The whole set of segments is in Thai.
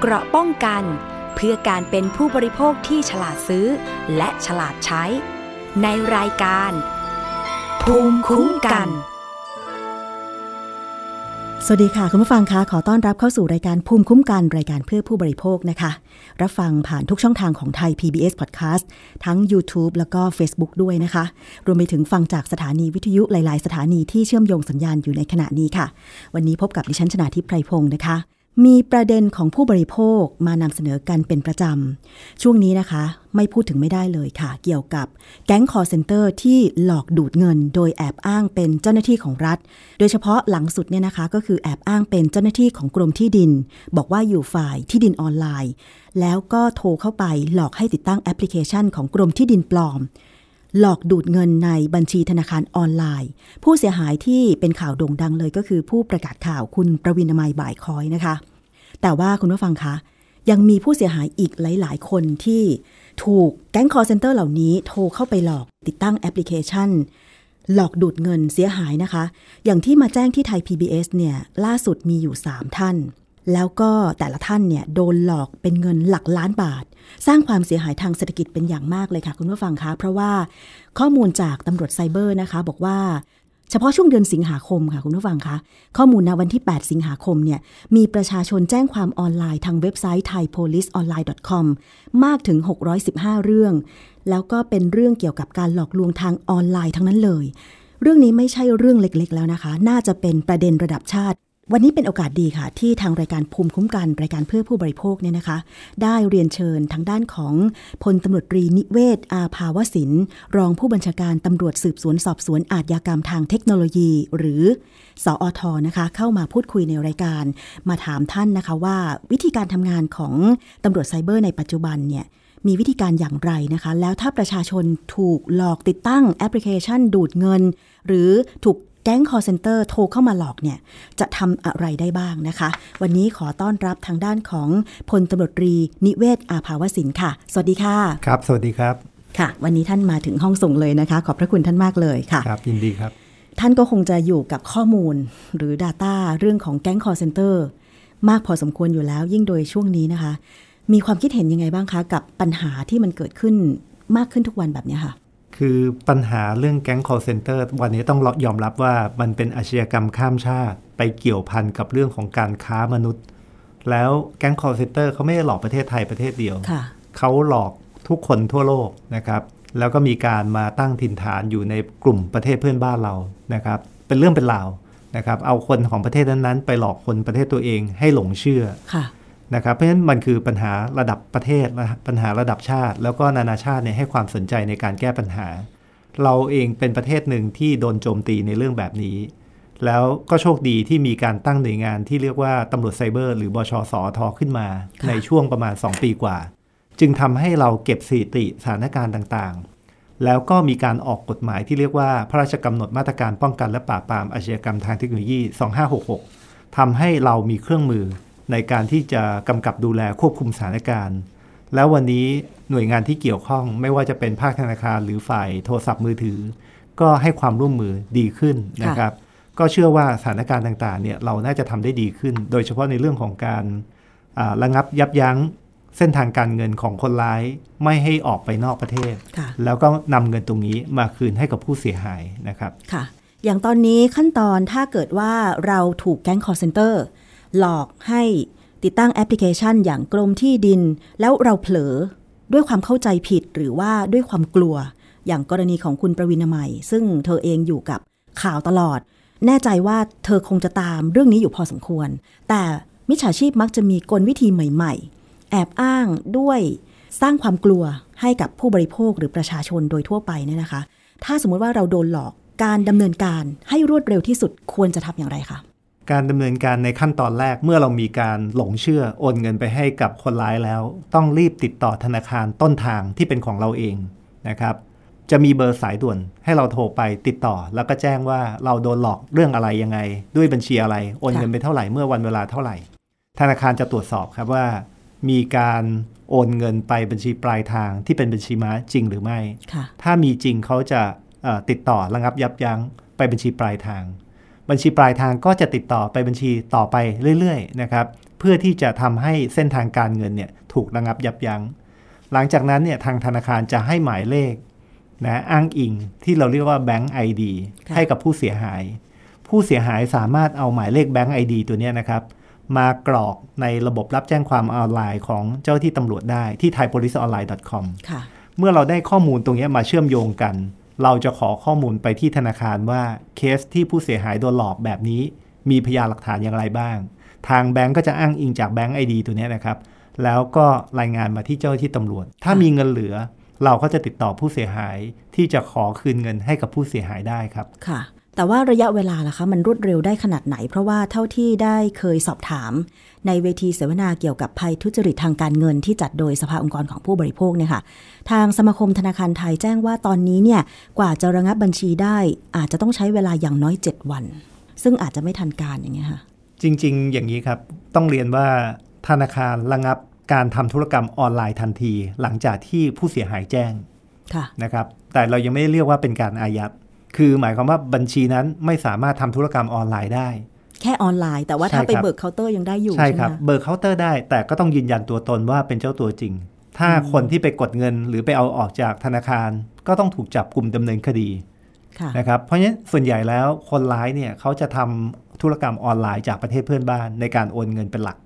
เกราะป้องกัน เพื่อการเป็นผู้บริโภคที่ฉลาดซื้อ และฉลาดใช้ ในรายการ ภูมิคุ้มกัน สวัสดีค่ะ คุณผู้ฟังคะขอต้อนรับเข้าสู่รายการภูมิคุ้มกัน รายการเพื่อผู้บริโภคนะคะ รับฟังผ่านทุกช่องทางของไทย PBS Podcast ทั้ง YouTube แล้วก็ Facebook ด้วยนะคะ รวมไปถึงฟังจากสถานีวิทยุหลาย ๆ สถานีที่เชื่อมโยงสัญญาณอยู่ในขณะนี้ค่ะ วันนี้พบกับดิฉันชนาทิพไพรพงศ์นะคะ มีประเด็นของผู้บริโภคมานำเสนอกันเป็นประจำ ช่วงนี้นะคะ ไม่พูดถึงไม่ได้เลยค่ะ เกี่ยวกับแก๊งคอลเซ็นเตอร์ที่หลอกดูดเงิน โดยแอบอ้างเป็นเจ้าหน้าที่ของรัฐ โดยเฉพาะหลังสุดเนี่ยนะคะ ก็คือแอบอ้างเป็นเจ้าหน้าที่ของกรมที่ดิน บอกว่าอยู่ฝ่ายที่ดินออนไลน์ แล้วก็โทรเข้าไปหลอกให้ติดตั้งแอปพลิเคชันของกรมที่ดินปลอม หลอกดูดเงินในบัญชีธนาคารออนไลน์ ผู้เสียหายที่เป็นข่าวโด่งดังเลยก็คือผู้ประกาศข่าวคุณประวีณมัยบ่ายคล้อยนะคะ แต่ว่าคุณผู้ฟังคะ ยังมีผู้เสียหายอีกหลาย ๆ คนที่ถูกแก๊งคอลเซ็นเตอร์เหล่านี้โทรเข้าไปหลอกติดตั้งแอปพลิเคชัน หลอกดูดเงินเสียหายนะคะ อย่างที่มาแจ้งที่ไทย PBS เนี่ยล่าสุดมีอยู่ 3 ท่าน แล้วก็แต่ละท่านเนี่ยโดนหลอกเป็นเงินหลักล้านบาท สร้างความเสียหายทางเศรษฐกิจเป็นอย่างมากเลยค่ะ คุณผู้ฟังคะ เพราะว่าข้อมูลจากตำรวจไซเบอร์นะคะ บอกว่าเฉพาะช่วงเดือนสิงหาคมค่ะคุณผู้ฟังคะข้อมูลณวันที่ 8 สิงหาคมเนี่ยมีประชาชนแจ้งความออนไลน์ทางเว็บไซต์ thaipoliceonline.com มากถึง 615 เรื่อง แล้วก็เป็นเรื่องเกี่ยวกับการหลอกลวงทางออนไลน์ทั้งนั้นเลย เรื่องนี้ไม่ใช่เรื่องเล็กๆ แล้วนะคะ น่าจะเป็นประเด็นระดับชาติ วันนี้เป็นโอกาสดีค่ะ ที่ทางรายการภูมิคุ้มกันรายการเพื่อผู้บริโภคเนี่ยนะคะ ได้เรียนเชิญทางด้านของพลตำรวจตรีนิเวศน์ อาภาวศิน รองผู้บัญชาการตำรวจสืบสวนสอบสวนอาชญากรรมทางเทคโนโลยี หรือสอทนะคะ เข้ามาพูดคุยในรายการ มาถามท่านนะคะว่าวิธีการทำงานของตำรวจไซเบอร์ในปัจจุบันเนี่ยมีวิธีการอย่างไรนะคะ แล้วถ้าประชาชนถูกหลอกติดตั้งแอปพลิเคชันดูดเงิน หรือถูก แก๊งคอลเซ็นเตอร์โทรเข้ามาหลอกเนี่ยจะทำอะไรได้บ้างนะคะ วันนี้ขอต้อนรับทางด้านของพลตำรวจตรีนิเวศน์ อาภาวศินค่ะ สวัสดีค่ะ ครับ สวัสดีครับ ค่ะ วันนี้ท่านมาถึงห้องส่งเลยนะคะ ขอบพระคุณท่านมากเลยค่ะ ครับ ยินดีครับ ท่านก็คงจะอยู่กับข้อมูลหรือ Data เรื่องของแก๊งคอลเซ็นเตอร์มากพอสมควรอยู่แล้วยิ่งโดยช่วงนี้นะคะ มีความคิดเห็นยังไงบ้างคะ กับปัญหาที่มันเกิดขึ้นมากขึ้นทุกวันแบบนี้ค่ะ คือปัญหาเรื่องแก๊ง call center วันนี้ต้องยอมรับว่ามันเป็นอาชญากรรมข้ามชาติ ไปเกี่ยวพันกับเรื่องของการค้ามนุษย์ แล้วแก๊ง call center เขาไม่ได้หลอกประเทศไทยประเทศเดียวค่ะเขาหลอกทุกคนทั่วโลกนะครับ แล้วก็มีการมาตั้งถิ่นฐานอยู่ในกลุ่มประเทศเพื่อนบ้านเรานะครับ เป็นเรื่องเป็นราวนะครับ เอาคนของประเทศนั้นๆไปหลอกคนประเทศตัวเองให้หลงเชื่อค่ะ นะครับเพราะฉะนั้นมันคือปัญหาระดับประเทศนะปัญหาระดับชาติ แล้วก็นานาชาติเนี่ยให้ความสนใจในการแก้ปัญหา เราเองเป็นประเทศหนึ่งที่โดนโจมตีในเรื่องแบบนี้ แล้วก็โชคดีที่มีการตั้งหน่วยงานที่เรียกว่าตำรวจไซเบอร์หรือบชสอทขึ้นมาค่ะในช่วงประมาณ 2 ปีกว่า จึงทำให้เราเก็บสถิติสถานการณ์ต่างๆ แล้วก็มีการออกกฎหมายที่เรียกว่าพระราชกำหนดมาตรการป้องกันและปราบปรามอาชญากรรมทางเทคโนโลยี 2566ทำให้เรามีเครื่องมือ ในการที่จะกำกับดูแลควบคุมสถานการณ์ แล้ววันนี้หน่วยงานที่เกี่ยวข้องไม่ว่าจะเป็นภาคธนาคารหรือฝ่ายโทรศัพท์มือถือ ก็ให้ความร่วมมือดีขึ้นนะครับ ก็เชื่อว่าสถานการณ์ต่างๆเนี่ยเราน่าจะทำได้ดีขึ้น โดยเฉพาะในเรื่องของการอ่าระงับยับยั้งเส้นทางการเงินของคนร้ายไม่ให้ออกไปนอกประเทศค่ะแล้วก็นำเงินตรงนี้มาคืนให้กับผู้เสียหายนะครับค่ะ อย่างตอนนี้ขั้นตอนถ้าเกิดว่าเราถูกแก๊งคอลเซ็นเตอร์ หลอกให้ติดตั้งแอปพลิเคชันอย่างกรมที่ดิน แล้วเราเผลอด้วยความเข้าใจผิดหรือว่าด้วยความกลัว อย่างกรณีของคุณประวินามัยซึ่งเธอเองอยู่กับข่าวตลอด แน่ใจว่าเธอคงจะตามเรื่องนี้อยู่พอสมควร แต่มิจฉาชีพมักจะมีกลวิธีใหม่ ๆ แอบอ้างด้วยสร้างความกลัวให้กับผู้บริโภคหรือประชาชนโดยทั่วไปเนี่ยนะคะ ถ้าสมมติว่าเราโดนหลอกการดำเนินการให้รวดเร็วที่สุดควรจะทำอย่างไรคะ การดำเนินการในขั้นตอนแรกเมื่อเรามีการหลงเชื่อโอนเงินไปให้กับคนร้ายแล้ว ต้องรีบติดต่อธนาคารต้นทางที่เป็นของเราเองนะครับ จะมีเบอร์สายด่วนให้เราโทรไปติดต่อ แล้วก็แจ้งว่าเราโดนหลอกเรื่องอะไรยังไง ด้วยบัญชีอะไรโอนเงินไปเท่าไหร่เมื่อวันเวลาเท่าไหร่ ธนาคารจะตรวจสอบครับว่า มีการโอนเงินไปบัญชีปลายทางที่เป็นบัญชีม้าจริงหรือไม่ค่ะถ้ามีจริงเขาจะเอ่อติดต่อระงับยับยั้งไปบัญชีปลายทาง บัญชีปลายทางก็จะติดต่อไปบัญชีต่อไปเรื่อยๆนะครับเพื่อที่จะทำให้เส้นทางการเงินเนี่ยถูกระงับยับยัง้ง หลังจากนั้นเนี่ยทางธนาคารจะให้หมายเลขนะอ้างอิงที่เราเรียกว่าแบงก์ไอดีค่ะให้กับผู้เสียหาย ผู้เสียหายสามารถเอาหมายเลขแบงก์ไอดีตัวเนี้ยนะครับ มากรอกในระบบรับแจ้งความออนไลน์ของเจ้าหน้าที่ตำรวจได้ที่ thaipoliceonline.com ค่ะเมื่อเราได้ข้อมูลตรงเนี้ยมาเชื่อมโยงกัน เราจะขอข้อมูลไปที่ธนาคารว่าเคสที่ผู้เสียหายโดนหลอกแบบนี้ มีพยานหลักฐานอย่างไรบ้าง ทางแบงก์ก็จะอ้างอิงจากแบงก์ไอดีตัวนี้นะครับ แล้วก็รายงานมาที่เจ้าที่ตำรวจ ถ้ามีเงินเหลือ เราก็จะติดต่อผู้เสียหายที่จะขอคืนเงินให้กับผู้เสียหายได้ครับค่ะ แต่ว่าระยะเวลาล่ะคะ มันรวดเร็วได้ขนาดไหน เพราะว่าเท่าที่ได้เคยสอบถาม ในเวทีเสวนาเกี่ยวกับภัยทุจริตทางการเงินที่จัดโดยสภาองค์กรของผู้บริโภคเนี่ยค่ะ ทางสมาคมธนาคารไทยแจ้งว่าตอนนี้เนี่ยกว่าจะระงับบัญชีได้ อาจจะต้องใช้เวลาอย่างน้อย 7 วัน ซึ่งอาจจะไม่ทันการอย่างเงี้ยค่ะ จริง ๆ อย่างนี้ครับ ต้องเรียนว่าธนาคารระงับการทำธุรกรรมออนไลน์ทันที หลังจากที่ผู้เสียหายแจ้งค่ะนะครับ แต่เรายังไม่ได้เรียกว่าเป็นการอายัด คือหมายความว่าบัญชีนั้นไม่สามารถทำธุรกรรมออนไลน์ได้ แค่ออนไลน์ แต่ว่าถ้าใช่ไปครับเบิกเคาน์เตอร์ยังได้อยู่ใช่ใช่ไหคมรับคะเบิกเคาน์เตอร์ได้ แต่ก็ต้องยืนยันตัวตนว่าเป็นเจ้าตัวจริง ถ้าคนที่ไปกดเงินหรือไปเอาออกจากธนาคาร ก็ต้องถูกจับกลุ่มดำเนินคดีค่ะนะครับเพราะฉะนั้นส่วนใหญ่แล้วคนร้ายเนี่ยเขาจะทำธุรกรรมออนไลน์จากประเทศเพื่อนบ้านในการโอนเงินเป็นหลัก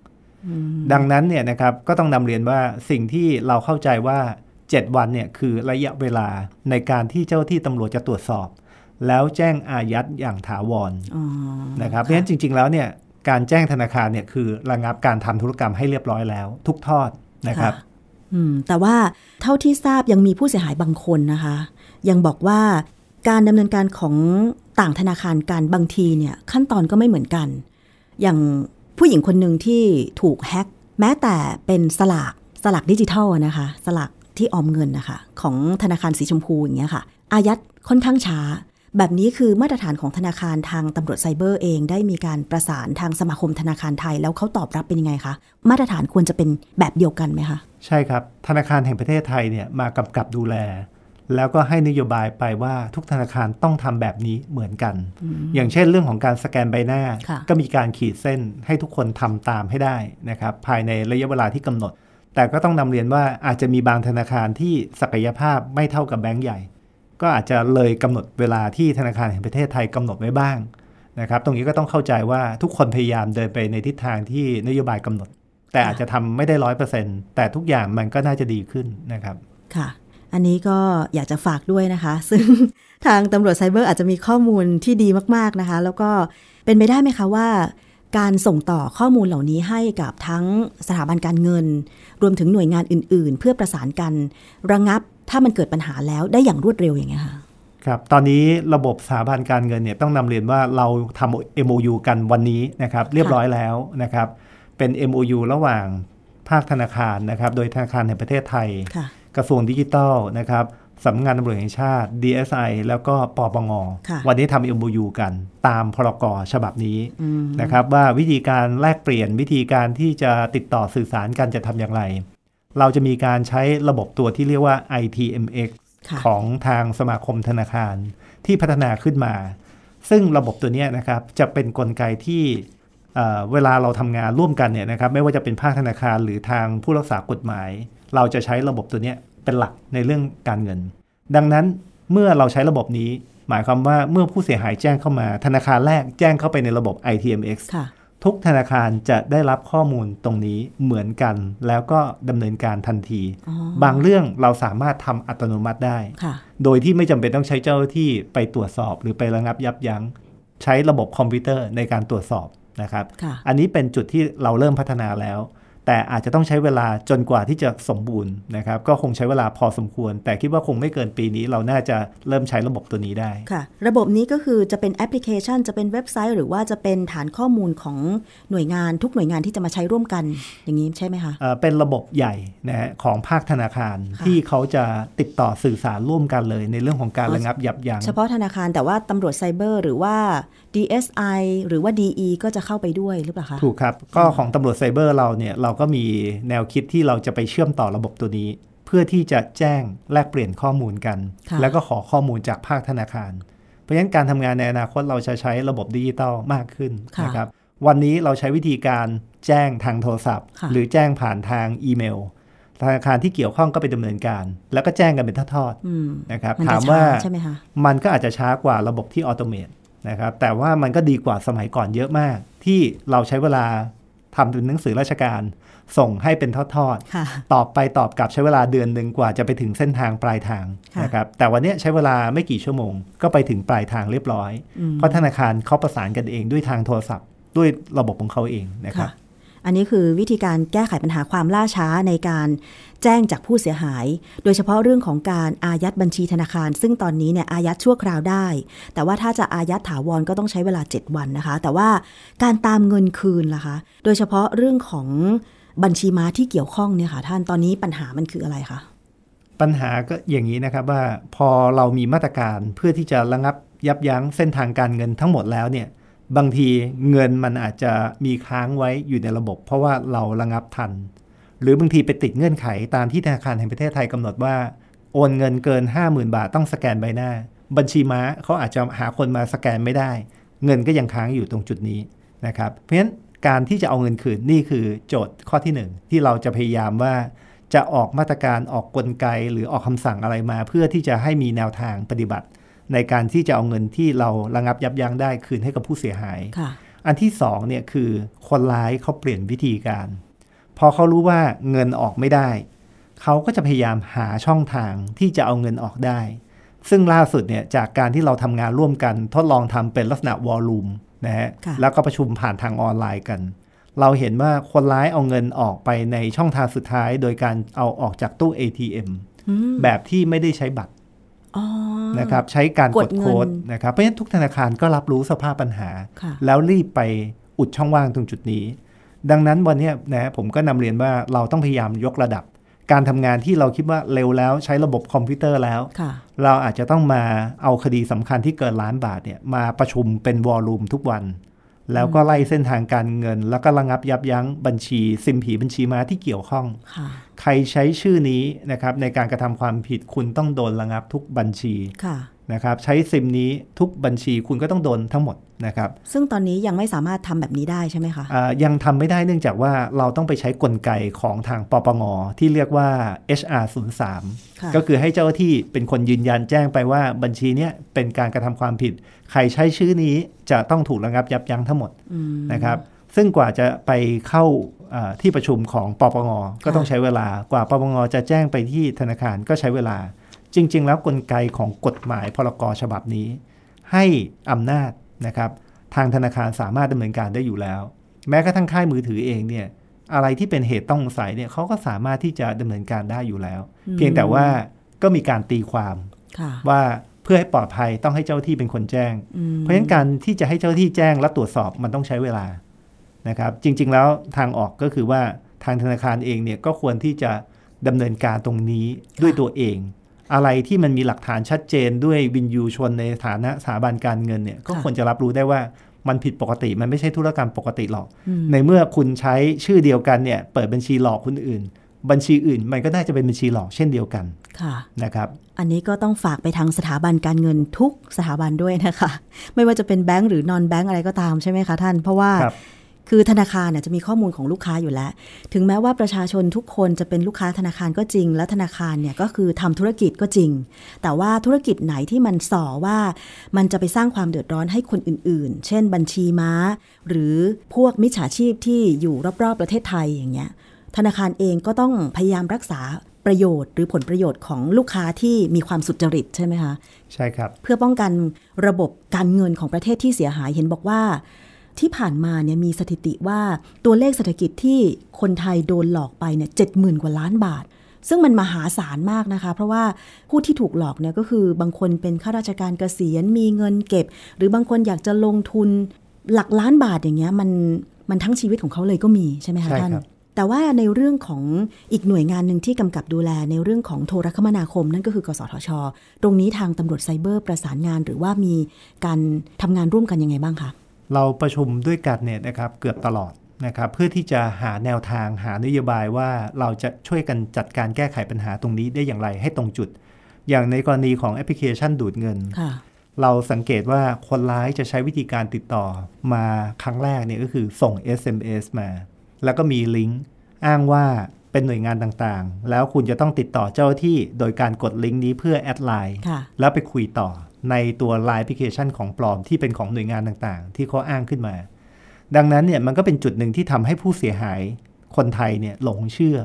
ดังนั้นเนี่ยนะครับก็ต้องนำเรียนว่าสิ่งที่เราเข้าใจว่า 7 วันเนี่ยคือระยะเวลาในการที่เจ้าที่ตำรวจจะตรวจสอบ แล้วแจ้งอายัดอย่างถาวรอ๋อนะครับเพราะฉะนั้นจริง ๆ แล้วเนี่ยการแจ้งธนาคารเนี่ยคือระงับการทำธุรกรรมให้เรียบร้อยแล้ว ทุกทอดนะครับอืมแต่ว่าเท่าที่ทราบยังมีผู้เสียหายบางคนนะคะ ยังบอกว่าการดำเนินการของต่างธนาคารการบางทีเนี่ยขั้นตอนก็ไม่เหมือนกัน อย่างผู้หญิงคนหนึ่งที่ถูกแฮ็กแม้แต่เป็นสลากสลากดิจิทัลอะนะคะสลากที่ออมเงินนะคะของธนาคารสีชมพูอย่างเงี้ยค่ะ อายัดค่อนข้างช้า แบบนี้คือมาตรฐานของธนาคารทางตำรวจไซเบอร์เองได้มีการประสานทางสมาคมธนาคารไทยแล้วเขาตอบรับเป็นยังไงคะมาตรฐานควรจะเป็นแบบเดียวกันไหมคะใช่ครับ ธนาคารแห่งประเทศไทยเนี่ยมากำกับดูแล แล้วก็ให้นโยบายไปว่าทุกธนาคารต้องทำแบบนี้เหมือนกันอย่างเช่นเรื่องของการสแกนใบหน้าค่ะก็มีการขีดเส้นให้ทุกคนทำตามให้ได้นะครับภายในระยะเวลาที่กำหนด แต่ก็ต้องนำเรียนว่าอาจจะมีบางธนาคารที่ศักยภาพไม่เท่ากับแบงก์ใหญ่ ก็อาจจะเลยกำหนดเวลาที่ธนาคารแห่งประเทศไทยกำหนดไว้บ้างนะครับตรงนี้ก็ต้องเข้าใจว่าทุกคนพยายามเดินไปในทิศทางที่นโยบายกำหนด แต่อาจจะทำไม่ได้ร้อยเปอร์เซ็นต์แต่ทุกอย่างมันก็น่าจะดีขึ้นนะครับค่ะ อันนี้ก็อยากจะฝากด้วยนะคะ ซึ่งทางตำรวจไซเบอร์อาจจะมีข้อมูลที่ดีมากๆนะคะ แล้วก็เป็นไปได้ไหมคะว่าการส่งต่อข้อมูลเหล่านี้ให้กับทั้งสถาบันการเงิน รวมถึงหน่วยงานอื่น ๆ เพื่อประสานกันระงับ ถ้ามันเกิดปัญหาแล้วได้อย่างรวดเร็วอย่างเงี้ยค่ะครับตอนนี้ระบบสถาบันการเงินเนี่ยต้องนำเรียนว่าเราทำ MOU กันวันนี้นะครับเรียบร้อยแล้วนะครับเป็น MOU ระหว่างภาคธนาคารนะครับโดยธนาคารแห่งประเทศไทยค่ะกระทรวงดิจิทัลนะครับสำนักงานตำรวจแห่งชาติ DSI แล้วก็ปปงค่ะวันนี้ทำ MOU กันตามพรกฉบับนี้นะครับว่าวิธีการแลกเปลี่ยนวิธีการที่จะติดต่อสื่อสารกันจะทำอย่างไร เราจะมีการใช้ระบบตัวที่เรียกว่า ITMX ค่ะของทางสมาคมธนาคารที่พัฒนาขึ้นมา ซึ่งระบบตัวเนี้ยนะครับจะเป็นนกลไกที่เอ่อเวลาเราทำงานร่วมกันเนี่ยนะครับไม่ว่าจะเป็นภาคธนาคารหรือทางผู้รักษากฎหมาย เราจะใช้ระบบตัวเนี้ยเป็นหลักในเรื่องการเงิน ดังนั้นเมื่อเราใช้ระบบนี้ หมายความว่าเมื่อผู้เสียหายแจ้งเข้ามา ธนาคารแรกแจ้งเข้าไปในระบบ ITMX ค่ะ ทุกธนาคารจะได้รับข้อมูลตรงนี้เหมือนกัน แล้วก็ดำเนินการทันทีอ๋อบางเรื่องเราสามารถทำอัตโนมัติได้ค่ะโดยที่ไม่จำเป็นต้องใช้เจ้าหน้าที่ไปตรวจสอบหรือไประงับยับยั้ง ใช้ระบบคอมพิวเตอร์ในการตรวจสอบนะครับค่ะอันนี้เป็นจุดที่เราเริ่มพัฒนาแล้ว แต่อาจจะต้องใช้เวลาจนกว่าที่จะสมบูรณ์นะครับ ก็คงใช้เวลาพอสมควร แต่คิดว่าคงไม่เกินปีนี้ เราน่าจะเริ่มใช้ระบบตัวนี้ได้ค่ะ ระบบนี้ก็คือจะเป็นแอปพลิเคชัน จะเป็นเว็บไซต์ หรือว่าจะเป็นฐานข้อมูลของหน่วยงานทุกหน่วยงานที่จะมาใช้ร่วมกันอย่างนี้ใช่ไหมคะเอ่อเป็นระบบใหญ่นะฮะของภาคธนาคารค่ะที่เขาจะติดต่อสื่อสารร่วมกันเลย ในเรื่องของการอ๋อระงับยับยั้งเฉพาะธนาคารแต่ว่าตำรวจไซเบอร์ หรือว่า DSI หรือว่า DE ก็จะเข้าไปด้วยหรือเปล่าคะ ถูกครับ ก็ของตำรวจไซเบอร์เราเนี่ย เราก็มีแนวคิดที่เราจะไปเชื่อมต่อระบบตัวนี้ เพื่อที่จะแจ้งแลกเปลี่ยนข้อมูลกันค่ะแล้วก็ขอข้อมูลจากภาคธนาคาร เพราะฉะนั้นการทำงานในอนาคตเราจะใช้ระบบดิจิตอลมากขึ้นค่ะนะครับ วันนี้เราใช้วิธีการแจ้งทางโทรศัพท์ค่ะหรือแจ้งผ่านทางอีเมลธนาคารที่เกี่ยวข้องก็ไปดำเนินการ แล้วก็แจ้งกันเป็นทอดอืมๆนะครับมันถาจะมช้าว่าใช่ไหมคะมันก็อาจจะช้ากว่าระบบที่ออโตเมต นะครับแต่ว่ามันก็ดีกว่าสมัยก่อนเยอะมาก ที่เราใช้เวลาทำเป็นหนังสือราชการ ส่งให้เป็นทอดค่ะๆตอบไปตอบกลับใช้เวลาเดือนหนึ่งกว่าจะไปถึงเส้นทางปลายทางค่ะนะครับแต่วันเนี้ยใช้เวลาไม่กี่ชั่วโมง ก็ไปถึงปลายทางเรียบร้อยอืมเพราะธนาคารเขาประสานกันเองด้วยทางโทรศัพท์ ด้วยระบบของเขาเองนะครับค่ะ อันนี้คือวิธีการแก้ไขปัญหาความล่าช้าในการแจ้งจากผู้เสียหาย โดยเฉพาะเรื่องของการอายัดบัญชีธนาคาร ซึ่งตอนนี้เนี่ยอายัดชั่วคราวได้ แต่ว่าถ้าจะอายัดถาวรก็ต้องใช้เวลา 7 วันนะคะ แต่ว่าการตามเงินคืนล่ะคะ โดยเฉพาะเรื่องของบัญชีม้าที่เกี่ยวข้องเนี่ยค่ะท่านตอนนี้ปัญหามันคืออะไรคะปัญหาก็อย่างนี้นะครับว่าพอเรามีมาตรการเพื่อที่จะระงับยับยั้งเส้นทางการเงินทั้งหมดแล้วเนี่ย บางทีเงินมันอาจจะมีค้างไว้อยู่ในระบบ เพราะว่าเราระงับทัน หรือบางทีไปติดเงื่อนไขตามที่ธนาคารแห่งประเทศไทยกำหนดว่า โอนเงินเกิน 50,000 บาทต้องสแกนใบหน้า บัญชีม้าเขาอาจจะหาคนมาสแกนไม่ได้ เงินก็ยังค้างอยู่ตรงจุดนี้นะครับเพราะฉะนั้นการที่จะเอาเงินคืนนี่คือโจทย์ข้อที่หนึ่งที่เราจะพยายามว่าจะออกมาตรการออกกลไกหรือออกคำสั่งอะไรมา เพื่อที่จะให้มีแนวทางปฏิบัติ ในการที่จะเอาเงินที่เราระงับยับยั้งได้คืนให้กับผู้เสียหายค่ะอันที่สองเนี่ยคือคนร้ายเขาเปลี่ยนวิธีการ พอเขารู้ว่าเงินออกไม่ได้ เขาก็จะพยายามหาช่องทางที่จะเอาเงินออกได้ ซึ่งล่าสุดเนี่ยจากการที่เราทำงานร่วมกัน ทดลองทำเป็นลักษณะวอลลุ่มนะฮะค่ะแล้วก็ประชุมผ่านทางออนไลน์กัน เราเห็นว่าคนร้ายเอาเงินออกไปในช่องทางสุดท้าย โดยการเอาออกจากตู้ ATM อืมแบบที่ไม่ได้ใช้บัตรอ๋อ นะครับใช้การกกดดเงินโค้ดนะครับเพราะฉะนั้นทุกธนาคารก็รับรู้สภาพปัญหาค่ะแล้วรีบไปอุดช่องว่างตรงจุดนี้ ดังนั้นวันเนี้ยนะผมก็นำเรียนว่าเราต้องพยายามยกระดับ การทำงานที่เราคิดว่าเร็วแล้วใช้ระบบคอมพิวเตอร์แล้วค่ะเราอาจจะต้องมาเอาคดีสำคัญที่เกินล้านบาทเนี่ยมาประชุมเป็นวอลลุ่มทุกวัน แล้วก็ไล่เส้นทางการเงิน แล้วก็ระงับยับยั้งบัญชี ซิมผีบัญชีม้าที่เกี่ยวข้องค่ะ ใครใช้ชื่อนี้นะครับในการกระทำความผิดคุณต้องโดนระงับทุกบัญชีค่ะนะครับใช้ซิมนี้ทุกบัญชีคุณก็ต้องโดนทั้งหมดนะครับซึ่งตอนนี้ยังไม่สามารถทำแบบนี้ได้ใช่ไหมคะอ่ายังทำไม่ได้เนื่องจากว่าเราต้องไปใช้กลไกของทางปปงที่เรียกว่า HR 03ค่ะก็คือให้เจ้าหน้าที่เป็นคนยืนยันแจ้งไปว่าบัญชีเนี้ยเป็นการกระทำความผิด ใครใช้ชื่อนี้จะต้องถูกระงับยับยั้งทั้งหมดอืมนะครับซึ่งกว่าจะไปเข้าอ่า ที่ประชุมของปปงก็ต้องใช้เวลากว่าปปงจะแจ้งไปที่ธนาคารก็ใช้เวลา จริง ๆ แล้วกลไกของกฎหมายพรกฉบับนี้ ให้อำนาจนะครับทางธนาคารสามารถดำเนินการได้อยู่แล้ว แม้กระทั่งค่ายมือถือเองเนี่ยอะไรที่เป็นเหตุต้องสงสัยเนี่ยเขาก็สามารถที่จะดำเนินการได้อยู่แล้วอืมเพียงแต่ว่าก็มีการตีความค่ะว่าเพื่อให้ปลอดภัยต้องให้เจ้าหน้าที่เป็นคนแจ้งอืมเพราะฉะนั้นการที่จะให้เจ้าหน้าที่แจ้งและตรวจสอบมันต้องใช้เวลา นะครับจริงๆแล้วทางออกก็คือว่าทางธนาคารเองเนี่ยก็ควรที่จะดำเนินการตรงนี้ด้วยตัวเอง อะไรที่มันมีหลักฐานชัดเจนด้วยวินยูชนในฐานะสถาบันการเงินเนี่ยก็ค่ะควรจะรับรู้ได้ว่ามันผิดปกติมันไม่ใช่ธุรกรรมปกติหรอกอืมในเมื่อคุณใช้ชื่อเดียวกันเนี่ยเปิดบัญชีหลอกคนอื่น บัญชีอื่นมันก็น่าจะเป็นบัญชีหลอกเช่นเดียวกันค่ะนะครับ อันนี้ก็ต้องฝากไปทางสถาบันการเงินทุกสถาบันด้วยนะคะ ไม่ว่าจะเป็นแบงก์หรือนอนแบงก์อะไรก็ตามใช่ไหมคะท่าน เพราะว่า ครับคือธนาคารเนี่ยจะมีข้อมูลของลูกค้าอยู่แล้ว ถึงแม้ว่าประชาชนทุกคนจะเป็นลูกค้าธนาคารก็จริง และธนาคารเนี่ยก็คือทำธุรกิจก็จริง แต่ว่าธุรกิจไหนที่มันส่อว่ามันจะไปสร้างความเดือดร้อนให้คนอื่น ๆ เช่น บัญชีม้า หรือพวกมิจฉาชีพที่อยู่รอบ ๆ ประเทศไทยอย่างเงี้ยธนาคารเองก็ต้องพยายามรักษาประโยชน์หรือผลประโยชน์ของลูกค้าที่มีความสุจริตใช่ไหมคะ ใช่ครับ เพื่อป้องกันระบบการเงินของประเทศที่เสียหายเห็นบอกว่า ที่ผ่านมาเนี่ยมีสถิติว่าตัวเลขเศรษฐกิจที่คนไทยโดนหลอกไปเนี่ยเจ็ดหมื่นกว่าล้านบาท ซึ่งมันมหาศาลมากนะคะ เพราะว่าผู้ที่ถูกหลอกเนี่ยก็คือบางคนเป็นข้าราชการเกษียณมีเงินเก็บ หรือบางคนอยากจะลงทุนหลักล้านบาทอย่างเงี้ยมันมันทั้งชีวิตของเขาเลยก็มีใช่ไหมคะใช่ท่านครับแต่ว่าในเรื่องของอีกหน่วยงานหนึ่งที่กำกับดูแลในเรื่องของโทรคมนาคม นั่นก็คือกสทช ตรงนี้ทางตำรวจไซเบอร์ประสานงานหรือว่ามีการทำงานร่วมกันยังไงบ้างคะ เราประชุมด้วยกันเนี่ยนะครับเกือบตลอดนะครับเพื่อที่จะหาแนวทางหานโยบายว่าเราจะช่วยกันจัดการแก้ไขปัญหาตรงนี้ได้อย่างไรให้ตรงจุด อย่างในกรณีของแอปพลิเคชันดูดเงินค่ะเราสังเกตว่าคนร้ายจะใช้วิธีการติดต่อมาครั้งแรกเนี่ยก็คือส่ง SMS มา แล้วก็มีลิงก์อ้างว่าเป็นหน่วยงานต่างๆ แล้วคุณจะต้องติดต่อเจ้าหน้าที่โดยการกดลิงก์นี้เพื่อ add ไลน์ค่ะแล้วไปคุยต่อ ในตัวไลน์แอปพลิเคชันของปลอมที่เป็นของหน่วยงานต่างๆ ที่เขาอ้างขึ้นมา ดังนั้นเนี่ยมันก็เป็นจุดหนึ่งที่ทำให้ผู้เสียหายคนไทยเนี่ยหลงเชื่อ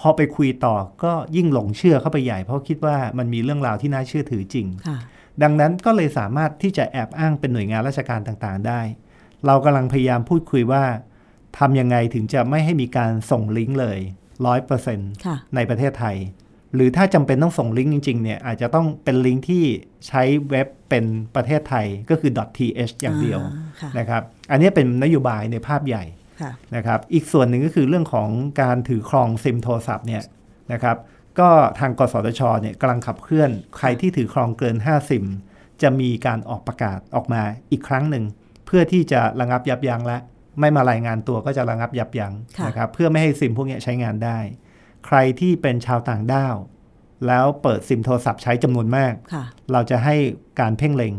พอไปคุยต่อก็ยิ่งหลงเชื่อเข้าไปใหญ่ เพราะคิดว่ามันมีเรื่องราวที่น่าเชื่อถือจริงค่ะดังนั้นก็เลยสามารถที่จะแอบอ้างเป็นหน่วยงานราชการต่างๆ ได้ เรากำลังพยายามพูดคุยว่าทำยังไงถึงจะไม่ให้มีการส่งลิงก์เลยร้อยเปอร์เซ็นต์ค่ะในประเทศไทย หรือถ้าจำเป็นต้องส่งลิงก์จริงๆเนี่ยอาจจะต้องเป็นลิงก์ที่ใช้เว็บเป็นประเทศไทยก็คือ .th อย่างเดียวค่ะนะครับอันนี้เป็นนโยบายในภาพใหญ่ค่ะนะครับอีกส่วนหนึ่งก็คือเรื่องของการถือครองซิมโทรศัพท์เนี่ยนะครับก็ทางกสทชเนี่ยกำลังขับเคลื่อนใครที่ถือครองเกิน 5 ซิม จะมีการออกประกาศออกมาอีกครั้งหนึ่ง เพื่อที่จะระงับยับยั้งและ ไม่มารายงานตัวก็จะระงับยับยั้งค่ะนะครับเพื่อไม่ให้ซิมพวกเนี้ยใช้งานได้ ใครที่เป็นชาวต่างด้าว แล้วเปิดซิมโทรศัพท์ใช้จำนวนมากค่ะเราจะให้การเพ่งเล็ง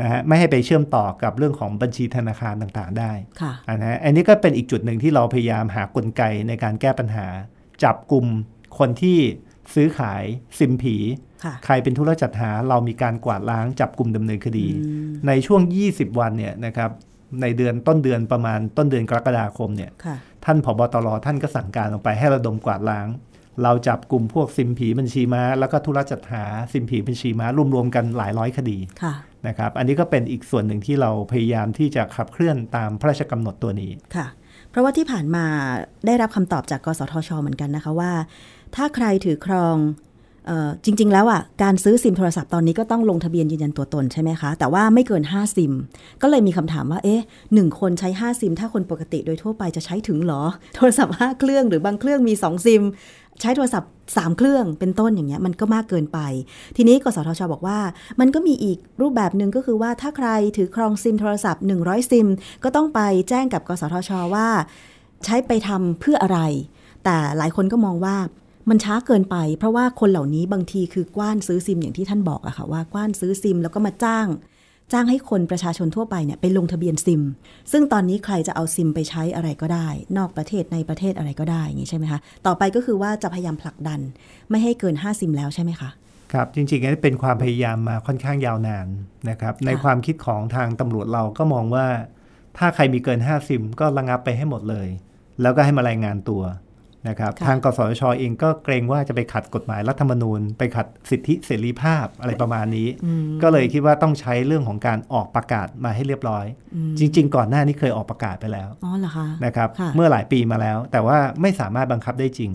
นะฮะไม่ให้ไปเชื่อมต่อกับเรื่องของบัญชีธนาคารต่างๆ ได้ค่ะอันนะอันนี้ก็เป็นอีกจุดหนึ่งที่เราพยายามหากลไกในการแก้ปัญหา จับกลุ่มคนที่ซื้อขายซิมผีค่ะใครเป็นธุรจัดหา เรามีการกวาดล้างจับกลุ่มดำเนินคดี ในช่วง 20 วันเนี่ยนะครับในเดือนต้นเดือนประมาณต้นเดือนกรกฎาคมเนี่ยค่ะ ท่านผบตรท่านก็สั่งการออกไปให้ระดมกวาดล้าง เราจับกลุ่มพวกซิมผีบัญชีม้า แล้วก็ธุรจัดหาซิมผีบัญชีม้ารวมๆกันหลายร้อยคดีค่ะนะครับ อันนี้ก็เป็นอีกส่วนหนึ่งที่เราพยายามที่จะขับเคลื่อนตามพระราชกำหนดตัวนี้ค่ะเพราะว่าที่ผ่านมาได้รับคำตอบจากกสทช เหมือนกันนะคะว่า ถ้าใครถือครองเออ จริง ๆ แล้วอะการซื้อซิมโทรศัพท์ตอนนี้ก็ต้องลงทะเบียนยืนยันตัวตนใช่ไหมคะ แต่ว่าไม่เกิน 5 ซิม ก็เลยมีคำถามว่า เอ๊ะหนึ่งคนใช้ 5 ซิม ถ้าคนปกติโดยทั่วไปจะใช้ถึงหรอ โทรศัพท์ 5 เครื่องหรือบางเครื่องมี 2 ซิม ใช้โทรศัพท์ 3 เครื่องเป็นต้นอย่างเงี้ยมันก็มากเกินไป ทีนี้กสทชบอกว่า มันก็มีอีกรูปแบบหนึ่งก็คือว่าถ้าใครถือครองซิมโทรศัพท์ 100 ซิม ก็ต้องไปแจ้งกับกสทชว่า ใช้ไปทำเพื่ออะไร แต่หลายคนก็มองว่า มันช้าเกินไป เพราะว่าคนเหล่านี้บางทีคือกว้านซื้อซิมอย่างที่ท่านบอกอะค่ะว่ากว้านซื้อซิมแล้วก็มาจ้าง จ้างให้คนประชาชนทั่วไปเนี่ยไปลงทะเบียนซิม ซึ่งตอนนี้ใครจะเอาซิมไปใช้อะไรก็ได้ นอกประเทศในประเทศอะไรก็ได้อย่างนี้ใช่ไหมคะต่อไปก็คือว่าจะพยายามผลักดัน ไม่ให้เกิน 5 ซิมแล้วใช่ไหมคะครับจริงๆอันนี้เป็นความพยายามมาค่อนข้างยาวนานนะครับในความคิดของทางตำรวจเราก็มองว่า ถ้าใครมีเกิน5ซิมก็ระงับไปให้หมดเลย แล้วก็ให้มารายงานตัว นะครับค่ะทางกสทชเองก็เกรงว่าจะไปขัดกฎหมายรัฐธรรมนูญ ไปขัดสิทธิเสรีภาพอะไรประมาณนี้ ก็เลยคิดว่าต้องใช้เรื่องของการออกประกาศมาให้เรียบร้อย จริง ๆ ก่อนหน้านี้เคยออกประกาศไปแล้วอ๋อเหรอคะนะครับค่ะเมื่อหลายปีมาแล้ว แต่ว่าไม่สามารถบังคับได้จริง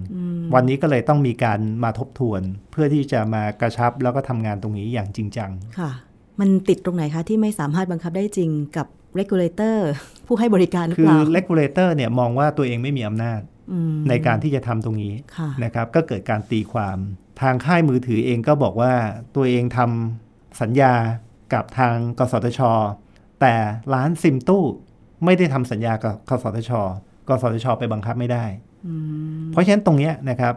วันนี้ก็เลยต้องมีการมาทบทวน เพื่อที่จะมากระชับแล้วก็ทำงานตรงนี้อย่างจริงจังค่ะ มันติดตรงไหนคะที่ไม่สามารถบังคับได้จริงกับ regulator ผู้ให้บริการหรือคือเปล่า regulator เนี่ยมองว่าตัวเองไม่มีอำนาจอืม ในการที่จะทำตรงนี้ค่ะนะครับ ก็เกิดการตีความทางค่ายมือถือเองก็บอกว่าตัวเองทำสัญญากับทางกสทช แต่ร้านซิมตู้ไม่ได้ทำสัญญากับกสทช กสทช ไปบังคับไม่ได้ เพราะฉะนั้นตรงเนี้ยนะครับ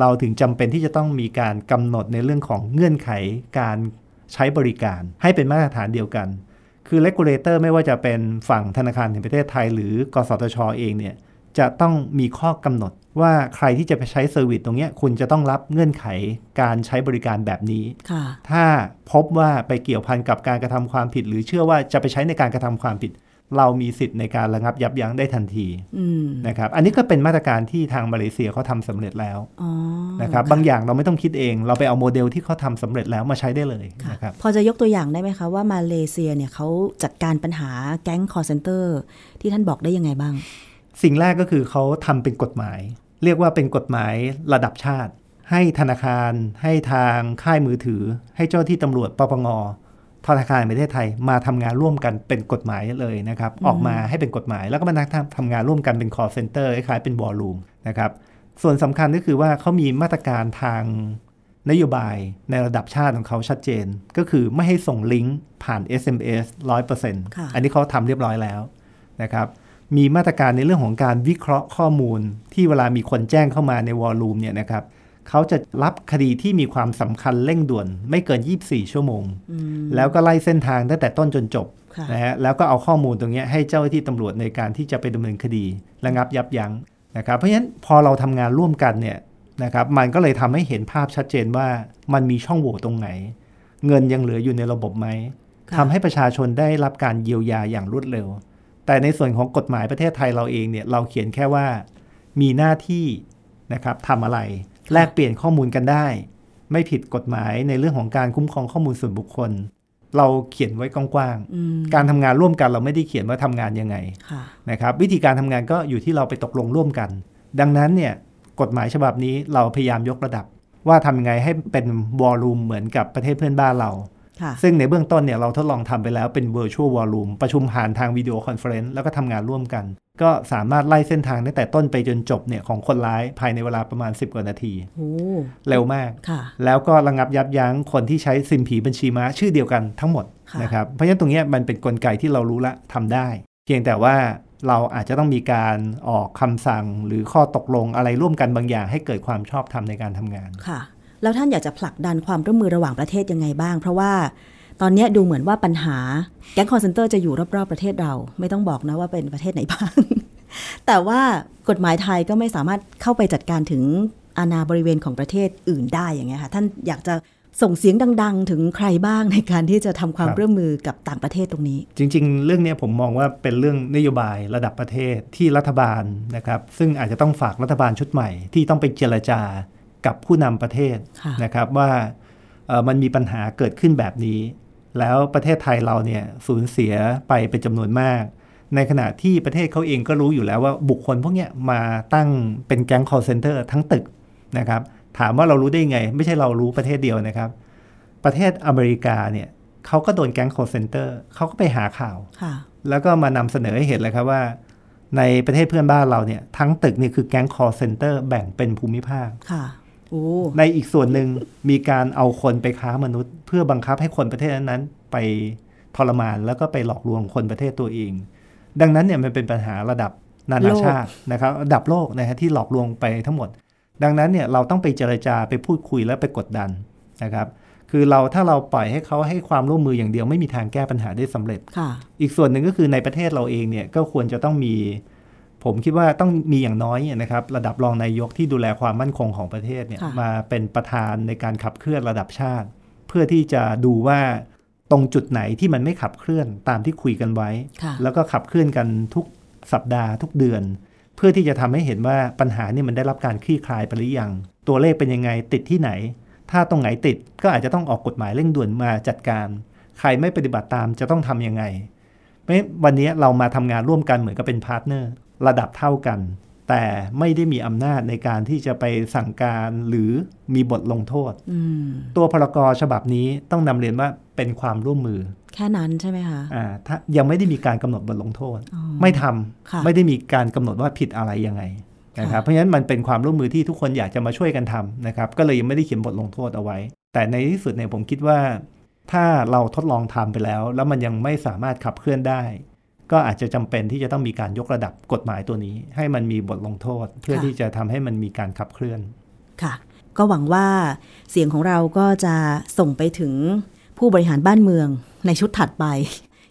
เราถึงจำเป็นที่จะต้องมีการกำหนดในเรื่องของเงื่อนไขการใช้บริการให้เป็นมาตรฐานเดียวกัน คือ regulator ไม่ว่าจะเป็นฝั่งธนาคารแห่งประเทศไทย หรือกสทชเองเนี่ย จะต้องมีข้อกำหนดว่าใครที่จะไปใช้ service ตรงเนี้ยคุณจะต้องรับเงื่อนไขการใช้บริการแบบนี้ค่ะถ้าพบว่าไปเกี่ยวพันกับการกระทำความผิด หรือเชื่อว่าจะไปใช้ในการกระทำความผิด เรามีสิทธิ์ในการระงับยับยั้งได้ทันทีอืมนะครับ อันนี้ก็เป็นมาตรการที่ทางมาเลเซียเขาทำสำเร็จแล้วอ๋อนะครับ บางอย่างเราไม่ต้องคิดเอง เราไปเอาโมเดลที่เขาทำสำเร็จแล้วมาใช้ได้เลยค่ะนะครับ พอจะยกตัวอย่างได้ไหมคะว่ามาเลเซียเนี่ยเขาจัดการปัญหาแก๊งคอลเซ็นเตอร์ที่ท่านบอกได้ยังไงบ้าง สิ่งแรกก็คือเขาทำเป็นกฎหมาย เรียกว่าเป็นกฎหมายระดับชาติ ให้ธนาคารให้ทางค่ายมือถือ ให้เจ้าที่ตำรวจปปงธนาคารแห่งประเทศไทยมาทำงานร่วมกันเป็นกฎหมายเลยนะครับออกมาให้เป็นกฎหมายแล้วก็มานักทำงานร่วมกันเป็น call center คล้ายๆเป็นวอลลุ่มนะครับส่วนสำคัญก็คือว่าเขามีมาตรการทางนโยบายในระดับชาติของเขาชัดเจน ก็คือไม่ให้ส่งลิงก์ผ่าน SMS 100%ค่ะอันนี้เขาทำเรียบร้อยแล้วนะครับ มีมาตรการในเรื่องของการวิเคราะห์ข้อมูล ที่เวลามีคนแจ้งเข้ามาในวอลลุ่มเนี่ยนะครับเขาจะรับคดีที่มีความสำคัญเร่งด่วน ไม่เกิน 24 ชั่วโมงอืมแล้วก็ไล่เส้นทางตั้งแต่ต้นจนจบค่ะนะฮะแล้วก็เอาข้อมูลตรงเนี้ยให้เจ้าหน้าที่ตำรวจในการที่จะไปดำเนินคดีระงับยับยั้งนะครับเพราะฉะนั้นพอเราทำงานร่วมกันเนี่ยนะครับมันก็เลยทำให้เห็นภาพชัดเจนว่ามันมีช่องโหว่ตรงไหน เงินยังเหลืออยู่ในระบบไหมค่ะทำให้ประชาชนได้รับการเยียวยาอย่างรวดเร็ว แต่ในส่วนของกฎหมายประเทศไทยเราเองเนี่ยเราเขียนแค่ว่ามีหน้าที่นะครับทำอะไร แลกเปลี่ยนข้อมูลกันได้ ไม่ผิดกฎหมายในเรื่องของการคุ้มครองข้อมูลส่วนบุคคล เราเขียนไว้กว้างอืมๆการทำงานร่วมกันเราไม่ได้เขียนว่าทำงานยังไงค่ะนะครับ วิธีการทำงานก็อยู่ที่เราไปตกลงร่วมกัน ดังนั้นเนี่ยกฎหมายฉบับนี้เราพยายามยกระดับ ว่าทำยังไงให้เป็น war room เหมือนกับประเทศเพื่อนบ้านเราค่ะ ซึ่งในเบื้องต้นเนี่ยเราทดลองทำไปแล้วเป็น virtual war room ประชุมผ่านทาง video conference แล้วก็ทำงานร่วมกัน ก็สามารถไล่เส้นทางตั้งแต่ต้นไปจนจบเนี่ยของคนร้ายภายในเวลาประมาณ 10 กว่านาทีโอ้เร็วมากค่ะแล้วก็ระงับยับยั้งคนที่ใช้ซิมผีบัญชีม้าชื่อเดียวกันทั้งหมดค่ะนะครับเพราะฉะนั้นตรงเนี้ยมันเป็นกลไกที่เรารู้ละทำได้ เพียงแต่ว่าเราอาจจะต้องมีการออกคำสั่งหรือข้อตกลงอะไรร่วมกันบางอย่างให้เกิดความชอบธรรมในการทำงานค่ะ แล้วท่านอยากจะผลักดันความร่วมมือระหว่างประเทศยังไงบ้าง เพราะว่าตอนเนี้ยดูเหมือนว่าปัญหาแก๊งคอลเซ็นเตอร์จะอยู่รอบๆประเทศเรา ไม่ต้องบอกนะว่าเป็นประเทศไหนบ้าง แต่ว่ากฎหมายไทยก็ไม่สามารถเข้าไปจัดการถึงอาณาบริเวณของประเทศอื่นได้อย่างเงี้ยค่ะ ท่านอยากจะส่งเสียงดัง ๆ ถึงใครบ้างในการที่จะทำความครับร่วมมือกับต่างประเทศตรงนี้ จริง ๆ เรื่องเนี้ยผมมองว่าเป็นเรื่องนโยบายระดับประเทศที่รัฐบาลนะครับ ซึ่งอาจจะต้องฝากรัฐบาลชุดใหม่ที่ต้องไปเจรจา กับผู้นำประเทศค่ะนะครับว่าเอ่อมันมีปัญหาเกิดขึ้นแบบนี้ แล้วประเทศไทยเราเนี่ยสูญเสียไปเป็นจำนวนมาก ในขณะที่ประเทศเขาเองก็รู้อยู่แล้วว่าบุคคลพวกเนี้ยมาตั้งเป็นแก๊ง call center ทั้งตึกนะครับ ถามว่าเรารู้ได้ไง ไม่ใช่เรารู้ประเทศเดียวนะครับ ประเทศอเมริกาเนี่ยเขาก็โดนแก๊ง call center เขาก็ไปหาข่าวค่ะแล้วก็มานำเสนอให้เห็นเลยครับว่าในประเทศเพื่อนบ้านเราเนี่ยทั้งตึกนี่คือแก๊ง call center แบ่งเป็นภูมิภาคค่ะโอ้ ในอีกส่วนหนึ่งมีการเอาคนไปค้ามนุษย์ เพื่อบังคับให้คนประเทศนั้นๆไปทรมานแล้วก็ไปหลอกลวงคนประเทศตัวเอง ดังนั้นเนี่ยมันเป็นปัญหาระดับนานาชาตินะครับระดับโลกนะฮะที่หลอกลวงไปทั้งหมด ดังนั้นเนี่ยเราต้องไปเจรจาไปพูดคุยและไปกดดันนะครับคือเราถ้าเราปล่อยให้เขาให้ความร่วมมืออย่างเดียวไม่มีทางแก้ปัญหาได้สำเร็จค่ะอีกส่วนหนึ่งก็คือในประเทศเราเองเนี่ยก็ควรจะต้องมี ผมคิดว่าต้องมีอย่างน้อยเนี่ยนะครับระดับรองนายกที่ดูแลความมั่นคงของประเทศเนี่ยค่ะมาเป็นประธานในการขับเคลื่อนระดับชาติ เพื่อที่จะดูว่าตรงจุดไหนที่มันไม่ขับเคลื่อนตามที่คุยกันไว้ค่ะแล้วก็ขับเคลื่อนกันทุกสัปดาห์ทุกเดือน เพื่อที่จะทำให้เห็นว่าปัญหานี่มันได้รับการคลี่คลายไปหรือยัง ตัวเลขเป็นยังไงติดที่ไหน ถ้าตรงไหนติดก็อาจจะต้องออกกฎหมายเร่งด่วนมาจัดการ ใครไม่ปฏิบัติตามจะต้องทำยังไงเพราะฉะนั้นวันนี้เรามาทำงานร่วมกันเหมือนกับเป็น partner ระดับเท่ากัน แต่ไม่ได้มีอำนาจในการที่จะไปสั่งการหรือมีบทลงโทษอืมตัวพรกฉบับนี้ต้องนำเรียนว่าเป็นความร่วมมือ แค่นั้นใช่ไหมคะอ่าถ้ายังไม่ได้มีการกำหนดบทลงโทษอ๋อไม่ทำค่ะไม่ได้มีการกำหนดว่าผิดอะไรยังไงนะครับค่ะเพราะฉะนั้นมันเป็นความร่วมมือที่ทุกคนอยากจะมาช่วยกันทำนะครับ ก็เลยยังไม่ได้เขียนบทลงโทษเอาไว้ แต่ในที่สุดเนี่ยผมคิดว่า ถ้าเราทดลองทำไปแล้ว แล้วมันยังไม่สามารถขับเคลื่อนได้ ก็อาจจะจำเป็นที่จะต้องมีการยกระดับกฎหมายตัวนี้ ให้มันมีบทลงโทษ เพื่อที่จะทำให้มันมีการขับเคลื่อน ค่ะ ก็หวังว่าเสียงของเราก็จะส่งไปถึงผู้บริหารบ้านเมืองในชุดถัดไป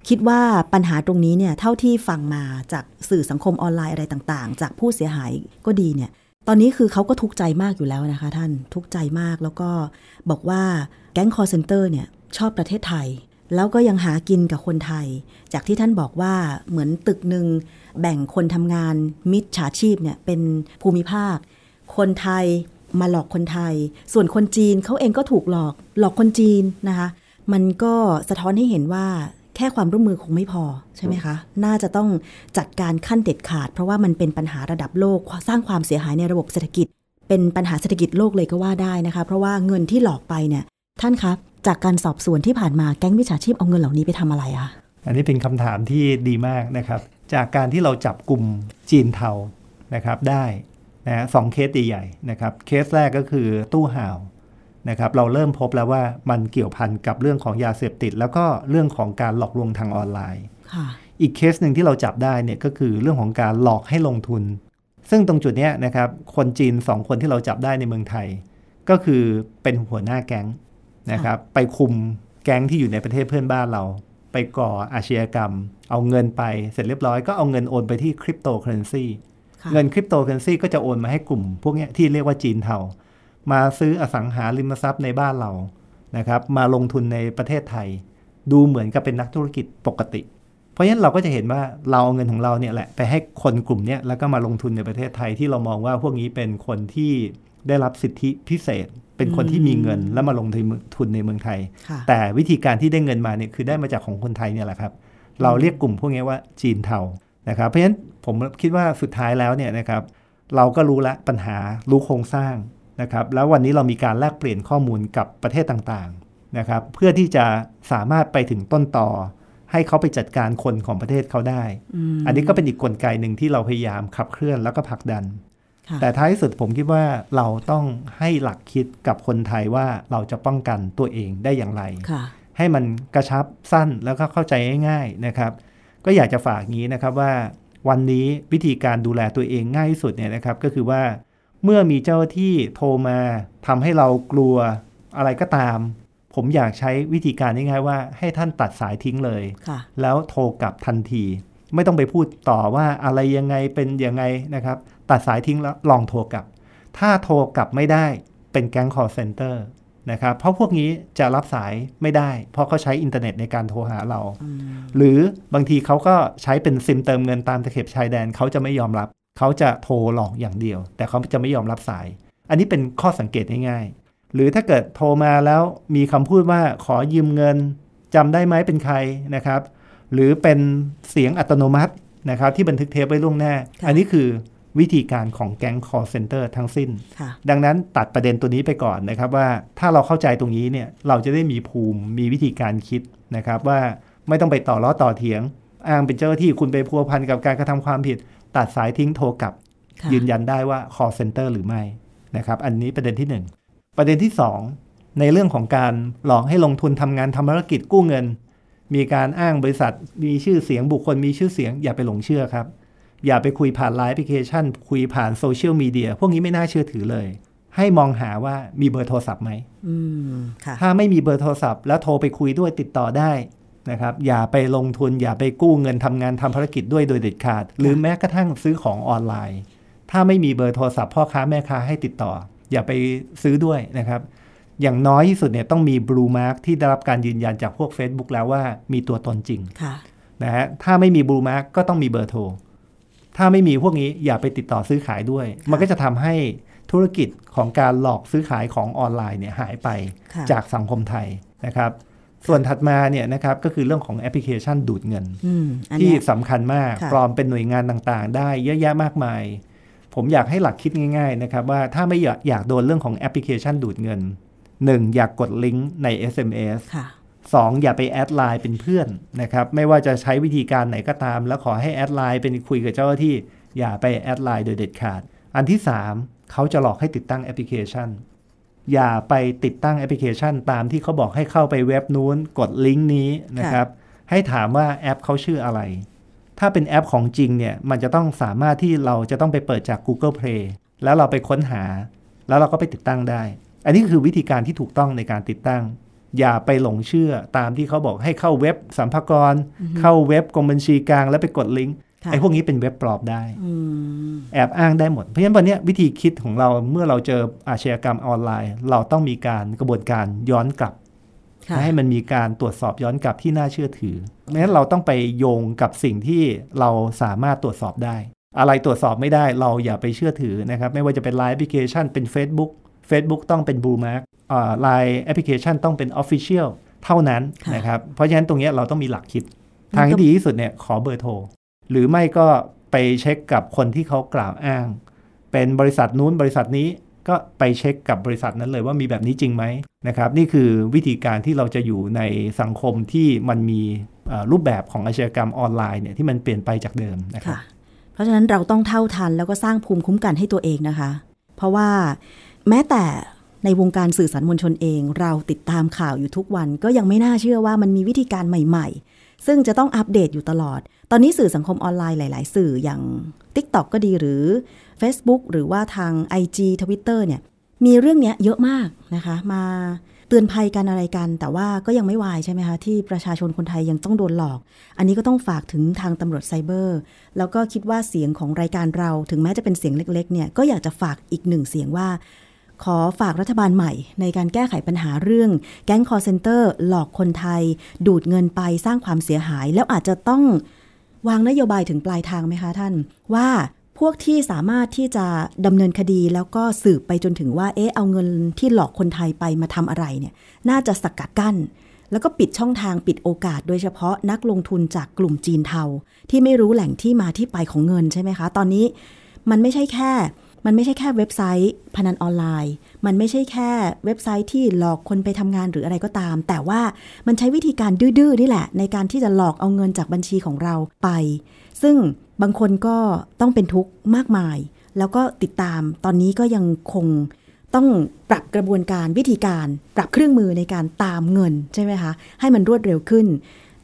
คิดว่าปัญหาตรงนี้เนี่ยเท่าที่ฟังมาจากสื่อสังคมออนไลน์อะไรต่างๆ จากผู้เสียหายก็ดีเนี่ย ตอนนี้คือเขาก็ทุกข์ใจมากอยู่แล้วนะคะ ท่านทุกข์ใจมากแล้วก็บอกว่าแก๊งคอร์เซนเตอร์เนี่ยชอบประเทศไทย แล้วก็ยังหากินกับคนไทย จากที่ท่านบอกว่าเหมือนตึกหนึ่งแบ่งคนทำงานมิจฉาชีพเนี่ยเป็นภูมิภาค คนไทยมาหลอกคนไทย ส่วนคนจีนเขาเองก็ถูกหลอกหลอกคนจีนนะคะ มันก็สะท้อนให้เห็นว่าแค่ความร่วมมือคงไม่พอใช่ไหมคะ น่าจะต้องจัดการขั้นเด็ดขาด เพราะว่ามันเป็นปัญหาระดับโลกสร้างความเสียหายในระบบเศรษฐกิจ เป็นปัญหาเศรษฐกิจโลกเลยก็ว่าได้นะคะ เพราะว่าเงินที่หลอกไปเนี่ยท่านครับ จากการสอบสวนที่ผ่านมาแก๊งมิจฉาชีพเอาเงินเหล่านี้ไปทำอะไรอะอันนี้เป็นคำถามที่ดีมากนะครับ จากการที่เราจับกลุ่มจีนเทานะครับได้นะฮะสองเคสใหญ่ๆนะครับเคสแรกก็คือตู้ห่าวนะครับเราเริ่มพบแล้วว่ามันเกี่ยวพันกับเรื่องของยาเสพติด แล้วก็เรื่องของการหลอกลวงทางออนไลน์ค่ะอีกเคสหนึ่งที่เราจับได้เนี่ยก็คือเรื่องของการหลอกให้ลงทุน ซึ่งตรงจุดเนี้ยนะครับคนจีน 2 คนที่เราจับได้ในเมืองไทย ก็คือเป็นหัวหน้าแก๊ง นะครับไปคุมแก๊งที่อยู่ในประเทศเพื่อนบ้านเรา ไปก่ออาชญากรรม เอาเงินไปเสร็จเรียบร้อยก็เอาเงินโอนไปที่คริปโตเคอร์เรนซีค่ะเงินคริปโตเคอร์เรนซีก็จะโอนมาให้กลุ่ม พวกเนี้ยที่เรียกว่าจีนเทามาซื้ออสังหาริมทรัพย์ในบ้านเรานะครับมาลงทุนในประเทศไทย ดูเหมือนกับเป็นนักธุรกิจปกติ เพราะฉะนั้นเราก็จะเห็นว่าเราเอาเงินของเราเนี่ยแหละไปให้คนกลุ่มเนี้ยแล้วก็มาลงทุนในประเทศไทยที่เรามองว่าพวกนี้เป็นคนที่ได้รับสิทธิพิเศษ เป็นคนที่มีเงินแล้วมาลงทุนในเมืองไทยค่ะแต่วิธีการที่ได้เงินมาเนี่ยคือได้มาจากของคนไทยเนี่ยแหละครับ เราเรียกกลุ่มพวกนี้ว่าจีนเทานะครับ เพราะฉะนั้นผมคิดว่าสุดท้ายแล้วเนี่ยนะครับ เราก็รู้ละปัญหารู้โครงสร้างนะครับ แล้ววันนี้เรามีการแลกเปลี่ยนข้อมูลกับประเทศต่างๆนะครับ เพื่อที่จะสามารถไปถึงต้นต่อ ให้เขาไปจัดการคนของประเทศเขาได้ อันนี้ก็เป็นอีกกลไกหนึ่งที่เราพยายามขับเคลื่อนแล้วก็ผลักดันค่ะ แต่ท้ายสุดผมคิดว่าเราต้องให้หลักคิดกับคนไทยว่าเราจะป้องกันตัวเองได้อย่างไรค่ะให้มันกระชับสั้นแล้วก็เข้าใจง่ายๆนะครับ ก็อยากจะฝากงี้นะครับว่าวันนี้วิธีการดูแลตัวเองง่ายที่สุดเนี่ยนะครับก็คือว่าเมื่อมีเจ้าหน้าที่โทรมาทำให้เรากลัวอะไรก็ตาม ผมอยากใช้วิธีการง่ายๆว่าให้ท่านตัดสายทิ้งเลยค่ะแล้วโทรกลับทันที ไม่ต้องไปพูดต่อว่าอะไรยังไงเป็นยังไงนะครับ ตัดสายทิ้งแล้วลองโทรกลับ ถ้าโทรกลับไม่ได้เป็นแก๊ง call center นะครับเพราะพวกนี้จะรับสายไม่ได้ เพราะเขาใช้อินเทอร์เน็ตในการโทรหาเรา หรือบางทีเขาก็ใช้เป็นซิมเติมเงินตามตะเข็บชายแดนเขาจะไม่ยอมรับ เขาจะโทรหลอกอย่างเดียว แต่เขาจะไม่ยอมรับสาย อันนี้เป็นข้อสังเกตง่ายๆ หรือถ้าเกิดโทรมาแล้วมีคำพูดว่าขอยืมเงินจำได้ไหมเป็นใครนะครับ หรือเป็นเสียงอัตโนมัตินะครับที่บันทึกเทปไว้ล่วงหน้าค่ะอันนี้คือ วิธีการของแก๊ง call center ทั้งสิ้นค่ะดังนั้นตัดประเด็นตัวนี้ไปก่อนนะครับว่าถ้าเราเข้าใจตรงนี้เนี่ยเราจะได้มีภูมิมีวิธีการคิดนะครับว่าไม่ต้องไปต่อล้อต่อเถียง อ้างเป็นเจ้าหน้าที่คุณไปพัวพันกับการกระทำความผิด ตัดสายทิ้งโทรกลับค่ะยืนยันได้ว่า call center หรือไม่นะครับอันนี้ประเด็นที่หนึ่งประเด็นที่สองในเรื่องของการหลอกให้ลงทุนทำงานทำธุรกิจกู้เงิน มีการอ้างบริษัท มีชื่อเสียงบุคคลมีชื่อเสียงอย่าไปหลงเชื่อครับ อย่าไปคุยผ่านไลน์แอปพลิเคชัน คุยผ่านโซเชียลมีเดียพวกนี้ไม่น่าเชื่อถือเลย ให้มองหาว่ามีเบอร์โทรศัพท์ไหมอืมค่ะถ้าไม่มีเบอร์โทรศัพท์แล้วโทรไปคุยด้วยติดต่อได้นะครับอย่าไปลงทุนอย่าไปกู้เงินทำงานทำภารกิจด้วยโดยเด็ดขาด หรือแม้กระทั่งซื้อของออนไลน์ ถ้าไม่มีเบอร์โทรศัพท์พ่อค้าแม่ค้าให้ติดต่อ อย่าไปซื้อด้วยนะครับ อย่างน้อยที่สุดเนี่ยต้องมี blue mark ที่ได้รับการยืนยันจากพวก Facebook แล้วว่ามีตัวตนจริงค่ะนะฮะถ้าไม่มี blue mark ก็ต้องมีเบอร์โทร ถ้าไม่มีพวกนี้อย่าไปติดต่อซื้อขายด้วย มันก็จะทำให้ธุรกิจของการหลอกซื้อขายของออนไลน์เนี่ยหายไปค่ะจากสังคมไทยนะครับ ส่วนถัดมาเนี่ยนะครับก็คือเรื่องของแอปพลิเคชันดูดเงินอืมอันที่เนี้ยสำคัญมากค่ะปลอมเป็นหน่วยงานต่างๆ ได้เยอะแยะมากมาย ผมอยากให้หลักคิดง่าย ๆ นะครับ ว่าถ้าไม่อยากอยากโดนเรื่องของแอปพลิเคชันดูดเงิน 1. อย่ากดลิงก์ใน SMS ค่ะ 2. อย่าไปแอดไลน์เป็นเพื่อนนะครับไม่ว่าจะใช้วิธีการไหนก็ตาม แล้วขอให้แอดไลน์เป็นคุยกับเจ้าหน้าที่ อย่าไปแอดไลน์โดยเด็ดขาด อันที่ 3 เขาจะหลอกให้ติดตั้งแอปพลิเคชัน อย่าไปติดตั้งแอปพลิเคชัน ตามที่เขาบอกให้เข้าไปเว็บนู้นกดลิงก์นี้นะครับให้ถามว่าแอปเขาชื่ออะไร ถ้าเป็นแอปของจริงเนี่ยมันจะต้องสามารถที่เราจะต้องไปเปิดจาก Google Play แล้วเราไปค้นหา แล้วเราก็ไปติดตั้งได้ อันนี้คือวิธีการที่ถูกต้องในการติดตั้ง อย่าไปหลงเชื่อตามที่เขาบอกให้เข้าเว็บสัมภากร เข้าเว็บกรมบัญชีกลางแล้วไปกดลิงก์ค่ะไอ้พวกนี้เป็นเว็บปลอมได้อืมแอบอ้างได้หมด เพราะฉะนั้นวันเนี้ยวิธีคิดของเราเมื่อเราเจออาชญากรรมออนไลน์ เราต้องมีการกระบวนการย้อนกลับค่ะให้มันมีการตรวจสอบย้อนกลับที่น่าเชื่อถือไม่งั้นเราต้องไปโยงกับสิ่งที่เราสามารถตรวจสอบได้ อะไรตรวจสอบไม่ได้เราอย่าไปเชื่อถือนะครับ ไม่ว่าจะเป็น Line แอปพลิเคชันเป็น Facebook Facebook ต้องเป็น Blue Mark อ่า Line แอปพลิเคชันต้องเป็น Official เท่านั้นค่ะนะครับ เพราะฉะนั้นตรงเนี้ยเราต้องมีหลักคิดมันก็ทางที่ดีที่สุดเนี่ยขอเบอร์โทร หรือไม่ก็ไปเช็คกับคนที่เขากล่าวอ้าง เป็นบริษัทนู้นบริษัทนี้ก็ไปเช็คกับบริษัทนั้นเลยว่ามีแบบนี้จริงไหมนะครับ นี่คือวิธีการที่เราจะอยู่ในสังคมที่มันมีเอ่อรูปแบบของอาชญากรรมออนไลน์เนี่ยที่มันเปลี่ยนไปจากเดิมนะครับค่ะเพราะฉะนั้นเราต้องเท่าทันแล้วก็สร้างภูมิคุ้มกันให้ตัวเองนะคะ เพราะว่าแม้แต่ ในวงการสื่อสารมวลชนเอง เราติดตามข่าวอยู่ทุกวัน ก็ยังไม่น่าเชื่อว่ามันมีวิธีการใหม่ ๆ ซึ่งจะต้องอัปเดตอยู่ตลอด ตอนนี้สื่อสังคมออนไลน์หลาย ๆ สื่ออย่าง TikTok ก็ดีหรือ Facebook หรือว่าทาง IG Twitter เนี่ยมีเรื่องเนี้ยเยอะมากนะคะ มาเตือนภัยกันอะไรกัน แต่ว่าก็ยังไม่วายใช่ไหมคะที่ประชาชนคนไทยยังต้องโดนหลอก อันนี้ก็ต้องฝากถึงทางตำรวจไซเบอร์ แล้วก็คิดว่าเสียงของรายการเรา ถึงแม้จะเป็นเสียงเล็ก ๆ เนี่ยก็อยากจะฝากอีกหนึ่งเสียงว่า ขอฝากรัฐบาลใหม่ ในการแก้ไขปัญหาเรื่อง แก๊ง call center หลอกคนไทย ดูดเงินไปสร้างความเสียหาย แล้วอาจจะต้องวางนโยบายถึงปลายทางไหมคะท่าน ว่าพวกที่สามารถที่จะดำเนินคดีแล้วก็สืบไปจนถึงว่า เอ๊ะเอาเงินที่หลอกคนไทยไปมาทำอะไรเนี่ย น่าจะสกัดกั้น แล้วก็ปิดช่องทางปิดโอกาส โดยเฉพาะนักลงทุนจากกลุ่มจีนเทา ที่ไม่รู้แหล่งที่มาที่ไปของเงินใช่ไหมคะ ตอนนี้มันไม่ใช่แค่ มันไม่ใช่แค่เว็บไซต์ พนันออนไลน์ มันไม่ใช่แค่เว็บไซต์ที่หลอกคนไปทำงานหรืออะไรก็ตาม แต่ว่ามันใช้วิธีการดื้อๆนี่แหละ ในการที่จะหลอกเอาเงินจากบัญชีของเราไป ซึ่งบางคนก็ต้องเป็นทุกข์มากมาย แล้วก็ติดตามตอนนี้ก็ยังคงต้องปรับกระบวนการวิธีการ ปรับเครื่องมือในการตามเงินใช่ไหมคะให้มันรวดเร็วขึ้น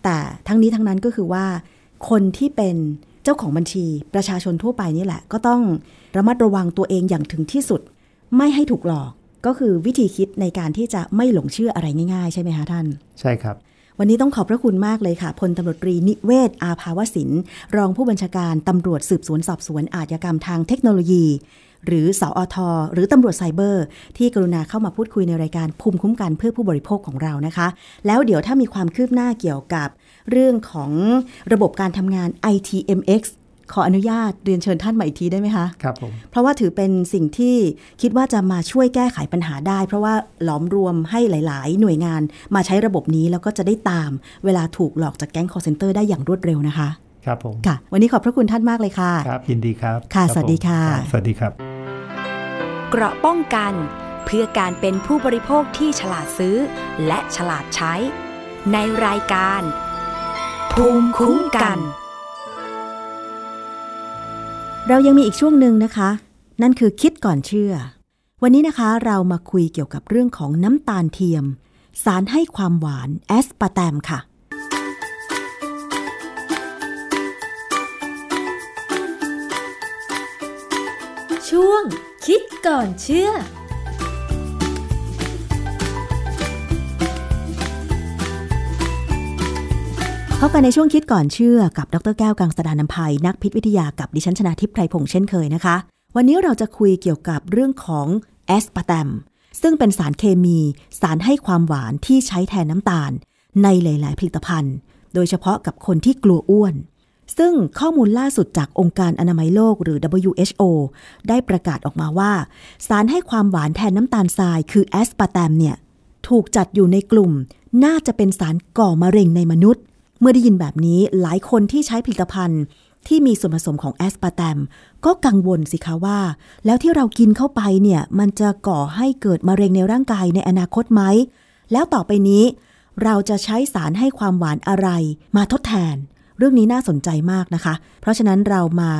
แต่ทั้งนี้ทั้งนั้นก็คือว่า คนที่เป็นเจ้าของบัญชีประชาชนทั่วไปนี่แหละ ก็ต้อง ระมัดระวังตัวเองอย่างถึงที่สุด ไม่ให้ถูกหลอกก็คือวิธีคิดในการที่จะไม่หลงเชื่ออะไรง่ายๆ ใช่ไหมคะท่าน ใช่ครับ วันนี้ต้องขอบพระคุณมากเลยค่ะพลตำรวจตรีนิเวศ อาภาวสิน รองผู้บัญชาการตำรวจสืบสวนสอบสวนอาชญากรรมทางเทคโนโลยี หรือสอทหรือตำรวจไซเบอร์ ที่กรุณาเข้ามาพูดคุยในรายการภูมิคุ้มกันเพื่อผู้บริโภคของเรานะคะ แล้วเดี๋ยวถ้ามีความคืบหน้าเกี่ยวกับ เรื่องของระบบการทำงาน ITMX ขออนุญาตเรียนเชิญท่านมาอีกทีได้ไหมคะครับผมเพราะว่าถือเป็นสิ่งที่คิดว่าจะมาช่วยแก้ไขปัญหาได้ เพราะว่าหลอมรวมให้หลาย ๆ หน่วยงานมาใช้ระบบนี้แล้วก็จะได้ตามเวลาถูกหลอกจากแก๊งคอร์เซนเตอร์ได้อย่างรวดเร็วนะคะ ครับผมค่ะ วันนี้ขอบพระคุณท่านมากเลยค่ะครับยินดีครับค่ะรับสวัสดีค่ะผมรับสวัสดีครับ เกราะป้องกัน เพื่อการเป็นผู้บริโภคที่ฉลาดซื้อ และฉลาดใช้ ในรายการ ภูมิคุ้มกัน เรายังมีอีกช่วงหนึ่งนะคะ นั่นคือคิดก่อนเชื่อ วันนี้นะคะเรามาคุยเกี่ยวกับเรื่องของน้ำตาลเทียม สารให้ความหวานแอสปาร์แตมค่ะ ช่วงคิดก่อนเชื่อ พบกันในช่วงคิดก่อนเชื่อกับดร.แก้วกังสดาลอำไพ นักพิษวิทยากับดิฉันชนาทิพไพรพงษ์เช่นเคยนะคะ วันนี้เราจะคุยเกี่ยวกับเรื่องของแอสปาร์แตมซึ่งเป็นสารเคมี สารให้ความหวานที่ใช้แทนน้ำตาล ในหลาย ๆ ผลิตภัณฑ์ โดยเฉพาะกับคนที่กลัวอ้วน ซึ่งข้อมูลล่าสุดจากองค์การอนามัยโลกหรือ WHO ได้ประกาศออกมาว่า สารให้ความหวานแทนน้ำตาลทราย คือแอสปาร์แตมเนี่ยถูกจัดอยู่ในกลุ่ม น่าจะเป็นสารก่อมะเร็งในมนุษย์ เมื่อได้ยินแบบนี้หลายคนที่ใช้ผลิตภัณฑ์ที่มีส่วนผสมของแอสปาร์แตม ก็กังวลสิคะว่า แล้วที่เรากินเข้าไปเนี่ย มันจะก่อให้เกิดมะเร็งในร่างกายในอนาคตไหม แล้วต่อไปนี้ เราจะใช้สารให้ความหวานอะไร มาทดแทน เรื่องนี้น่าสนใจมากนะคะ เพราะฉะนั้นเรามา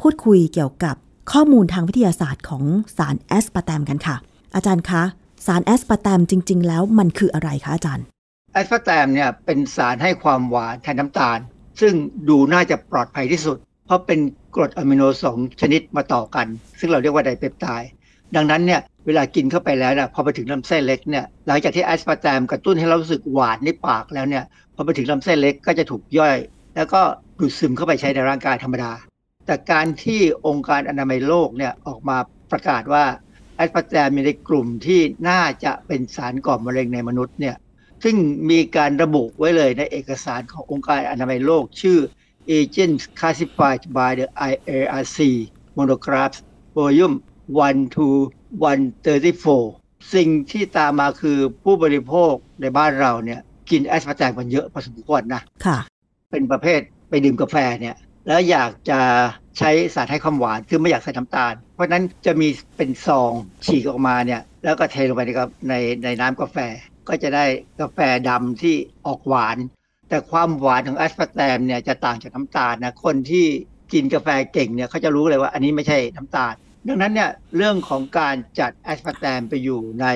พูดคุยเกี่ยวกับข้อมูลทางวิทยาศาสตร์ของสารแอสปาร์แตมกันค่ะ อาจารย์คะ สารแอสปาร์แตมจริง ๆ แล้วมันคืออะไรคะอาจารย์ แอสพาร์แตมเนี่ยเป็นสารให้ความหวานแทนน้ำตาล ซึ่งดูน่าจะปลอดภัยที่สุด เพราะเป็นกรดอะมิโนสองชนิดมาต่อกัน ซึ่งเราเรียกว่า dipeptide ดังนั้นเนี่ยเวลากินเข้าไปแล้วนะพอไปถึงลำไส้เล็กเนี่ยหลังจากที่แอสพาร์แตมกระตุ้นให้เรารู้สึกหวานในปากแล้วเนี่ยพอไปถึงลำไส้เล็กก็จะถูกย่อย แล้วก็ดูดซึมเข้าไปใช้ในร่างกายธรรมดา แต่การที่องค์การอนามัยโลกเนี่ยออกมาประกาศว่าแอสพาร์แตมมีในกลุ่มที่น่าจะเป็นสารก่อมะเร็งในมนุษย์เนี่ย ซึ่งมีการระบุไว้เลยในเอกสารขององค์การอนามัยโลก ชื่อ Agents Classified by the IARC Monographs Volume 1 to 134 สิ่งที่ตามมาคือผู้บริโภคในบ้านเราเนี่ยกินแอสพาร์แตมกันเยอะพอสมควรนะค่ะ เป็นประเภทไปดื่มกาแฟเนี่ยแล้วอยากจะใช้สารให้ความหวานคือไม่อยากใส่น้ำตาล เพราะฉะนั้นจะมีเป็นซองฉีกออกมาเนี่ยแล้วก็เทลงไปในกาในในน้ำกาแฟ ก็จะได้กาแฟดำที่ออกหวาน แต่ความหวานของแอสพาร์แตมเนี่ยจะต่างจากน้ำตาลนะคนที่กินกาแฟเก่งเนี่ยเขาจะรู้เลยว่าอันนี้ไม่ใช่น้ำตาล ดังนั้นเนี่ยเรื่องของการจัดแอสพาร์แตมไปอยู่ใน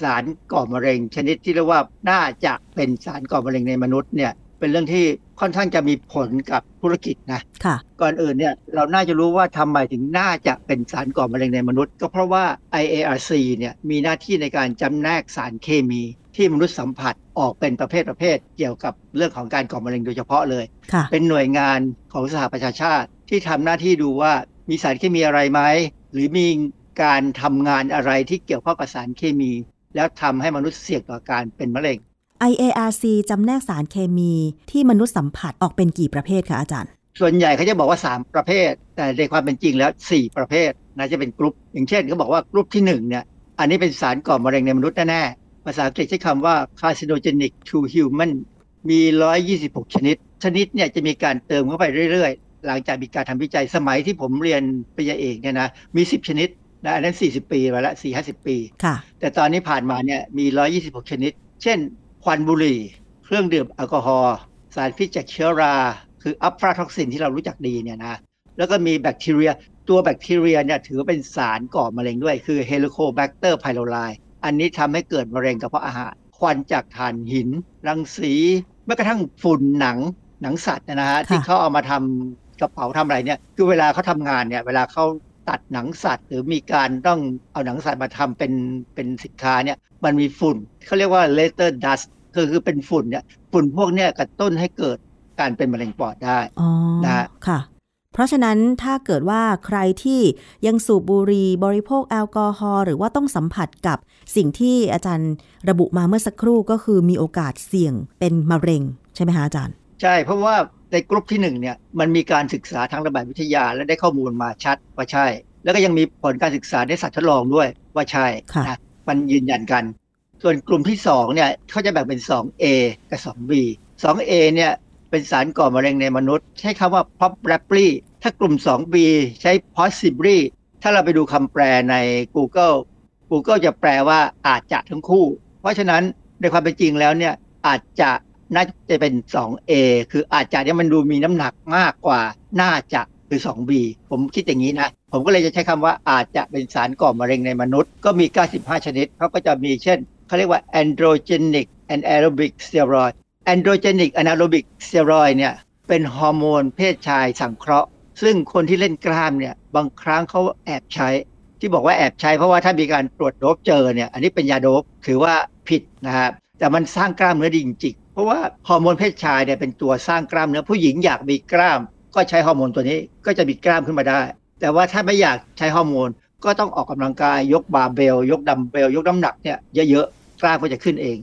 สารก่อมะเร็งชนิดที่เรียกว่าน่าจะเป็นสารก่อมะเร็งในมนุษย์เนี่ย เป็นเรื่องที่ค่อนข้างจะมีผลกับธุรกิจนะค่ะก่อนอื่นเนี่ยเราน่าจะรู้ว่าทำไมถึงน่าจะเป็นสารก่อมะเร็งในมนุษย์ ก็เพราะว่า IARC เนี่ยมีหน้าที่ในการจำแนกสารเคมีที่มนุษย์สัมผัสออกเป็นประเภทประเภท เกี่ยวกับเรื่องของการก่อมะเร็งโดยเฉพาะเลยค่ะเป็นหน่วยงานของสหประชาชาติ ที่ทำหน้าที่ดูว่ามีสารเคมีอะไรไหมหรือมีการทำงานอะไรที่เกี่ยวข้องกับสารเคมี แล้วทำให้มนุษย์เสี่ยงต่อการเป็นมะเร็ง IARC จำแนกสารเคมีที่มนุษย์สัมผัสออกเป็นกี่ประเภทคะอาจารย์ ส่วนใหญ่เขาจะบอกว่า 3 ประเภท แต่ในความเป็นจริงแล้ว 4 ประเภทน่าจะเป็นกลุ่มอย่างเช่นเขาบอกว่ากลุ่มที่1เนี่ยอันนี้เป็นสารก่อมะเร็งในมนุษย์แน่ๆภาษาอังกฤษใช้คำว่า carcinogenic to human มี 126 ชนิด ชนิดเนี่ยจะมีการเติมเข้าไปเรื่อยๆ หลังจากมีการทำวิจัยสมัยที่ผมเรียนปริญญาเอกเนี่ยนะมี 10 ชนิดนะอันนั้น 40 ปีมาแล้ว4-50 ปีค่ะแต่ตอนนี้ผ่านมาเนี่ยมี 126 ชนิด เช่น ควันบุหรี่ เครื่องดื่มแอลกอฮอล์สารพิษจากเชื้อรา คืออัฟลาท็อกซินที่เรารู้จักดีเนี่ยนะแล้วก็มีแบคทีเรีย ตัวแบคทีเรียเนี่ยถือว่าเป็นสารก่อมะเร็งด้วย คือ Helicobacter pylori อันนี้ทำให้เกิดมะเร็งกระเพาะอาหาร ควันจากถ่านหิน รังสีแม้กระทั่งฝุ่นหนังหนังสัตว์เนยนะฮะที่เขาเอามาทำกระเป๋าทำอะไรเนี่ยคือเวลาเขาทำงานเนี่ยเวลาเขา ตัดหนังสัตว์ หรือมีการต้องเอาหนังสัตว์มาทำเป็นเป็นสินค้าเนี่ยมันมีฝุ่นเขาเรียกว่า later dust คือคือเป็นฝุ่นเนี่ยฝุ่นพวกเนี้ยกระตุ้นให้เกิดการเป็นมะเร็งปอดได้อ๋อนะฮะค่ะเพราะฉะนั้นถ้าเกิดว่าใครที่ยังสูบบุหรี่บริโภคแอลกอฮอล์หรือว่าต้องสัมผัสกับสิ่งที่อาจารย์ระบุมาเมื่อสักครู่ก็คือมีโอกาสเสี่ยงเป็นมะเร็ง ใช่ไหมคะอาจารย์ ใช่เพราะว่า ในกลุ่มที่หนึ่งเนี่ยมันมีการศึกษาทางระบาดวิทยาและได้ข้อมูลมาชัดว่าใช่ แล้วก็ยังมีผลการศึกษาในสัตว์ทดลองด้วยว่าใช่ค่ะนะมันยืนยันกัน ส่วนกลุ่มที่สองเนี่ยเขาจะแบ่งเป็น 2A กับ 2B 2A เนี่ยเป็นสารก่อมะเร็งในมนุษย์ ใช้คำว่า probably ถ้ากลุ่ม 2B ใช้ possibly ถ้าเราไปดูคำแปลใน Google Google จะแปลว่าอาจจะทั้งคู่ เพราะฉะนั้นในความเป็นจริงแล้วเนี่ยอาจจะ น่าจะเป็น 2A คืออาจจะเนี่ยมันดูมีน้ำหนักมากกว่าน่าจะคือ 2B ผมคิดอย่างนี้นะ ผมก็เลยจะใช้คำว่าอาจจะเป็นสารก่อมะเร็งในมนุษย์ ก็มี 95 ชนิดเขาก็จะมีเช่น เขาเรียกว่า androgenic anaerobic steroid androgenic anaerobic steroid เนี่ยเป็นฮอร์โมนเพศชายสังเคราะห์ ซึ่งคนที่เล่นกล้ามเนี่ยบางครั้งเขาแอบใช้ ที่บอกว่าแอบใช้เพราะว่าถ้ามีการตรวจโด๊ปเจอเนี่ยอันนี้เป็นยาโด๊ปถือว่าผิดนะครับแต่มันสร้างกล้ามเนื้อดีจริงๆเพ ราะว่าฮอร์โมนเพศชายเนี่ยเป็นตัวสร้างกล้ามเนื้อผู้หญิงอยากมีกล้าม ก็ใช้ฮอร์โมนตัวนี้ก็จะมีกล้ามขึ้นมาได้ แต่ว่าถ้าไม่อยากใช้ฮอร์โมนก็ต้องออกกำลังกายยกบาร์เบล ยกดัมเบล ยกน้ำหนักเนี่ยเยอะๆกล้ามก็จะขึ้นเอง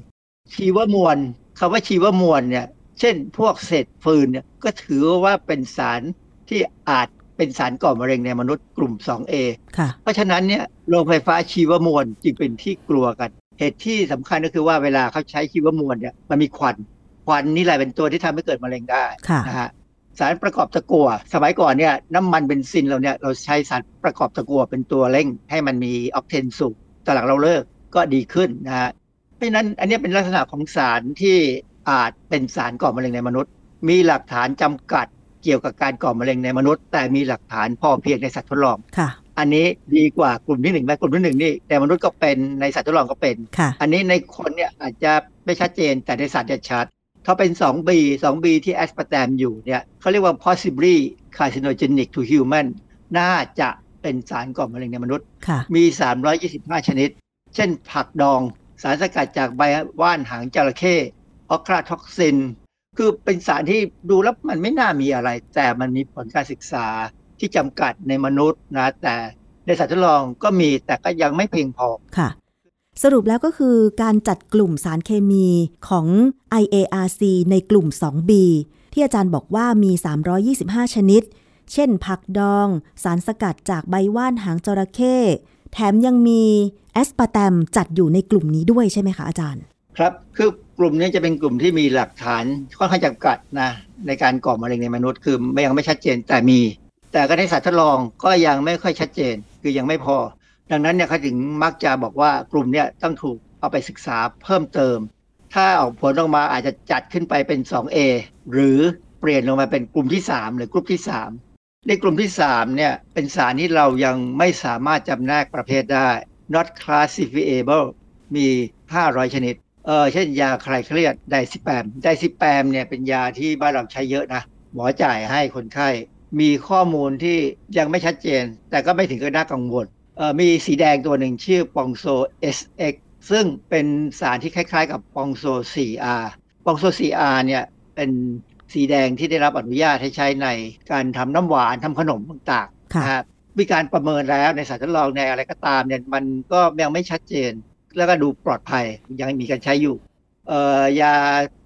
ชีวมวลคำว่าชีวมวลเนี่ยเช่นพวกเศษฟืนเนี่ยก็ถือว่าเป็นสารที่อาจเป็นสารก่อมะเร็งในมนุษย์กลุ่ม 2A ค่ะเพราะฉะนั้นเนี่ยโรงไฟฟ้าชีวมวลจึงเป็นที่กลัวกัน เหตุที่สำคัญก็คือว่าเวลาเขาใช้ชีวมวลเนี่ยมันมีควัน ควันนี่แหละเป็นตัวที่ทำให้เกิดมะเร็งได้ค่ะนะฮะสารประกอบตะกั่วสมัยก่อนเนี่ยน้ำมันเบนซินเราเนี่ยเราใช้สารประกอบตะกั่วเป็นตัวเร่ง ให้มันมีออกเทนสูงตอนหลังเราเลิกก็ดีขึ้นนะฮะเพราะฉะนั้นอันนี้เป็นลักษณะของสารที่อาจเป็นสารก่อมะเร็งในมนุษย์ มีหลักฐานจำกัดเกี่ยวกับการก่อมะเร็งในมนุษย์ แต่มีหลักฐานพอเพียงในสัตว์ทดลองค่ะ อันนี้ดีกว่ากลุ่มที่หนึ่งไหมกลุ่มที่หนึ่งนี่ในมนุษย์ก็เป็นในสัตว์ทดลองก็เป็นค่ะอันนี้ในคนเนี่ยอาจจะไม่ชัดเจนแต่ในสัตว์จะชัดถ้าเป็น 2B 2B ที่แอสปาร์แตมอยู่เนี่ยเขาเรียกว่า possibly carcinogenic to human น่าจะเป็นสารก่อมะเร็งในมนุษย์ค่ะมี 325 ชนิด เช่นผักดอง สารสกัดจากใบว่านหางจระเข้ออกคราท็อกซิน คือเป็นสารที่ดูแล้วมันไม่น่ามีอะไร แต่มันมีผลการศึกษา ที่จำกัดในมนุษย์นะแต่ในสัตว์ทดลองก็มีแต่ก็ยังไม่เพียงพอค่ะ สรุปแล้วก็คือการจัดกลุ่มสารเคมีของ IARC ในกลุ่ม 2B ที่อาจารย์บอกว่ามี 325 ชนิด เช่น ผักดอง สารสกัดจากใบว่านหางจระเข้แถมยังมีแอสปาร์แตมจัดอยู่ในกลุ่มนี้ด้วยใช่ไหมคะอาจารย์ ครับคือกลุ่มนี้จะเป็นกลุ่มที่มีหลักฐานค่อนข้างจำกัดนะในการก่อมะเร็งในมนุษย์คือไม่ยังไม่ชัดเจนแต่มี แต่ก็ในสัตว์ทดลองก็ยังไม่ค่อยชัดเจนคือยังไม่พอ ดังนั้นเนี่ยเขาถึงมักจะบอกว่ากลุ่มเนี้ยต้องถูกเอาไปศึกษาเพิ่มเติม ถ้าออกผลออกมาอาจจะจัดขึ้นไปเป็น 2A หรือเปลี่ยนลงมาเป็นกลุ่มที่ 3 หรือกลุ่มที่ 3 ในกลุ่มที่3เนี่ยเป็นสารที่เรายังไม่สามารถจำแนกประเภทได้ not classifiable มี 500 ชนิด เออเช่นยาคลายเครียดไดซิแปมไดซิแปมเนี่ยเป็นยาที่บ้านเราใช้เยอะนะ หมอจ่ายให้คนไข้ มีข้อมูลที่ยังไม่ชัดเจน แต่ก็ไม่ถึงกับน่ากังวลเออมีสีแดงตัวหนึ่งชื่อปองโซ SX ซึ่งเป็นสารที่คล้ายๆ กับปองโซ 4R ปองโซ 4R เนี่ยเป็นสีแดงที่ได้รับอนุญาตให้ใช้ในการทำน้ำหวานทำขนมต่างๆค่ะนะฮะมีการประเมินแล้วในสารทดลองในอะไรก็ตามเนี่ยมันก็ยังไม่ชัดเจน แล้วก็ดูปลอดภัยยังมีการใช้อยู่เอ่อยา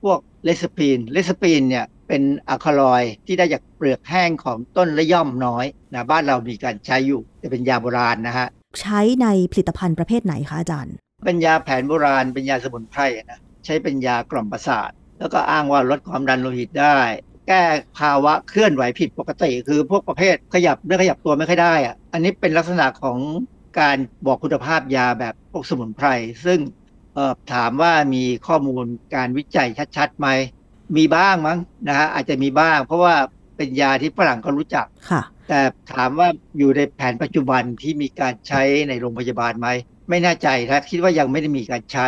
พวกเลสปีนเลสปีนเนี่ย เป็นอะคาลอยด์ที่ได้จากเปลือกแห้งของต้นระย่อมน้อยนะบ้านเรามีการใช้อยู่แต่เป็นยาโบราณนะฮะใช้ในผลิตภัณฑ์ประเภทไหนคะอาจารย์ เป็นยาแผนโบราณ เป็นยาสมุนไพรนะใช้เป็นยากล่อมประสาท แล้วก็อ้างว่าลดความดันโลหิตได้ แก้ภาวะเคลื่อนไหวผิดปกติ คือพวกประเภทขยับเนื้อขยับตัวไม่ค่อยได้อะอันนี้เป็นลักษณะของการบอกคุณภาพยาแบบพวกสมุนไพรซึ่งเอ่อถามว่ามีข้อมูลการวิจัยชัดๆไหม มีบ้างมั้งนะฮะอาจจะมีบ้าง เพราะว่าเป็นยาที่ฝรั่งก็รู้จักค่ะ แต่ถามว่าอยู่ในแผนปัจจุบันที่มีการใช้ในโรงพยาบาลไหม ไม่แน่ใจนะคิดว่ายังไม่ได้มีการใช้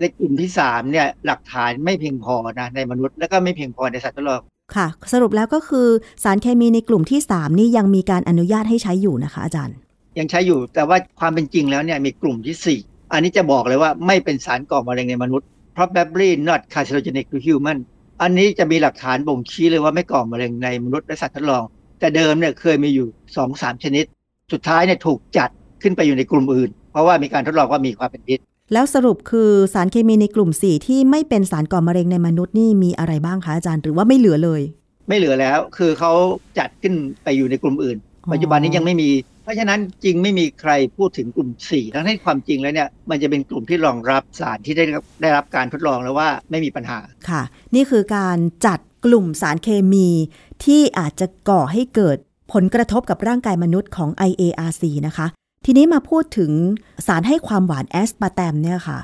ในกลุ่มที่สามเนี่ยหลักฐานไม่เพียงพอนะในมนุษย์ แล้วก็ไม่เพียงพอในสัตว์ทดลองค่ะ สรุปแล้วก็คือสารเคมีในกลุ่มที่3นี่ยังมีการอนุญาตให้ใช้อยู่นะคะ อาจารย์ ยังใช้อยู่แต่ว่าความเป็นจริงแล้วเนี่ยมีกลุ่มที่สี่อันนี้จะบอกเลยว่าไม่เป็นสารก่อมะเร็งในมนุษย์ probably not carcinogenic to human อันนี้จะมีหลักฐานบ่งชี้เลยว่าไม่ก่อมะเร็งในมนุษย์และสัตว์ทดลอง แต่เดิมเนี่ยเคยมีอยู่สองสามชนิด สุดท้ายเนี่ยถูกจัดขึ้นไปอยู่ในกลุ่มอื่น เพราะว่ามีการทดลองว่ามีความเป็นพิษแล้วสรุปคือสารเคมีในกลุ่ม 4 ที่ไม่เป็นสารก่อมะเร็งในมนุษย์นี่มีอะไรบ้างคะอาจารย์หรือว่าไม่เหลือเลย ไม่เหลือแล้วคือเขาจัดขึ้นไปอยู่ในกลุ่มอื่นอ๋อปัจจุบันนี้ยังไม่มีเพ ราะฉะนั้นจริงไม่มีใครพูดถึงกลุ่ม 4 ทั้งที่ความจริงแล้วเนี่ยมันจะเป็นกลุ่มที่รองรับสารที่ได้รับได้รับการทดลองแล้วว่าไม่มีปัญหาค่ะ นี่คือการจัดกลุ่มสารเคมีที่อาจจะก่อให้เกิดผลกระทบกับร่างกายมนุษย์ของ IARC นะคะ ทีนี้มาพูดถึงสารให้ความหวานแอสปาร์แตมเนี่ยค่ะ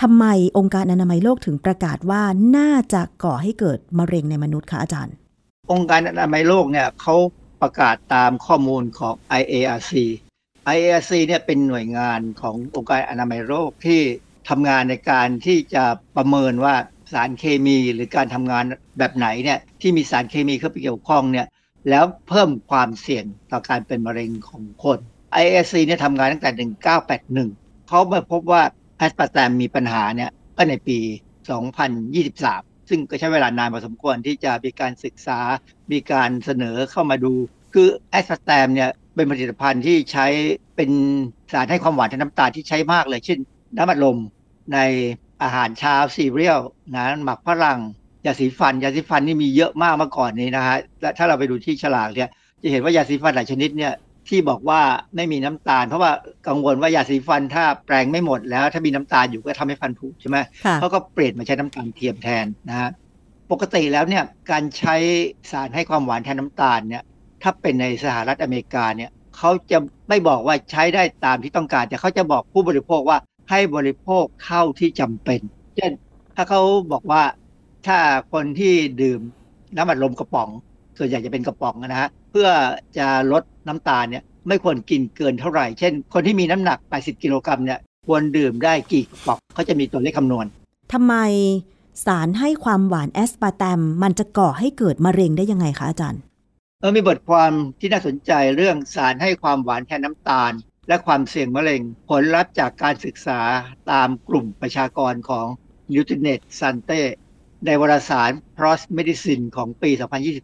ทำไมองค์การอนามัยโลกถึงประกาศว่าน่าจะก่อให้เกิดมะเร็งในมนุษย์คะอาจารย์ องค์การอนามัยโลกเนี่ยเขา ประกาศตามข้อมูลของ IARC IARC เนี่ยเป็นหน่วยงานขององค์การอนามัยโลกที่ทำงานในการที่จะประเมินว่าสารเคมีหรือการทำงานแบบไหนเนี่ยที่มีสารเคมีเข้าไปเกี่ยวข้องเนี่ยแล้วเพิ่มความเสี่ยงต่อการเป็นมะเร็งของคน IARC เนี่ยทำงานตั้งแต่ 1981 เขามาพบว่าแอสปาร์แตมมีปัญหาเนี่ยก็ในปี 2023 ซึ่งก็ใช้เวลานานพอสมควรที่จะมีการศึกษา มีการเสนอเข้ามาดู คือแอสปาร์แตมเนี่ยเป็นผลิตภัณฑ์ที่ใช้เป็นสารให้ความหวานทางน้ำตาลที่ใช้มากเลย เช่น น้ำอัดลมในอาหารเช้าซีเรียลนะหมักฝรั่งยาสีฟันยาสีฟันนี่มีเยอะมากเมื่อก่อนนี้นะฮะและถ้าเราไปดูที่ฉลากเนี่ยจะเห็นว่ายาสีฟันหลายชนิดเนี่ย ที่บอกว่าไม่มีน้ำตาล เพราะว่ากังวลว่ายาสีฟันถ้าแปลงไม่หมดแล้ว ถ้ามีน้ำตาลอยู่ก็ทำให้ฟันผุใช่ไหมค่ะเขาก็เปลี่ยนมาใช้น้ำตาลเทียมแทนนะฮะปกติแล้วเนี่ยการใช้สารให้ความหวานแทนน้ำตาลเนี่ยถ้าเป็นในสหรัฐอเมริกาเนี่ยเขาจะไม่บอกว่าใช้ได้ตามที่ต้องการ แต่เขาจะบอกผู้บริโภคว่าให้บริโภคเท่าที่จำเป็นเช่นถ้าเขาบอกว่าถ้าคนที่ดื่มน้ำอัดลมกระป๋อง ส่วนใหญ่จะเป็นกระป๋องนะฮะเพื่อจะลดน้ำตาลเนี่ยไม่ควรกินเกินเท่าไหร่ เช่น คนที่มีน้ำหนัก 80 กิโลกรัมเนี่ยควรดื่มได้กี่กระป๋องเขาจะมีตัวเลขคำนวณทำไมสารให้ความหวานแอสปาร์แตมมันจะก่อให้เกิดมะเร็งได้ยังไงคะอาจารย์เออมีบทความที่น่าสนใจเรื่องสารให้ความหวานแทนน้ำตาล และความเสี่ยงมะเร็ง ผลลัพธ์จากการศึกษาตามกลุ่มประชากรของ n u t r i n e t s a n t e ในวารสาร PROS Medicine ของปี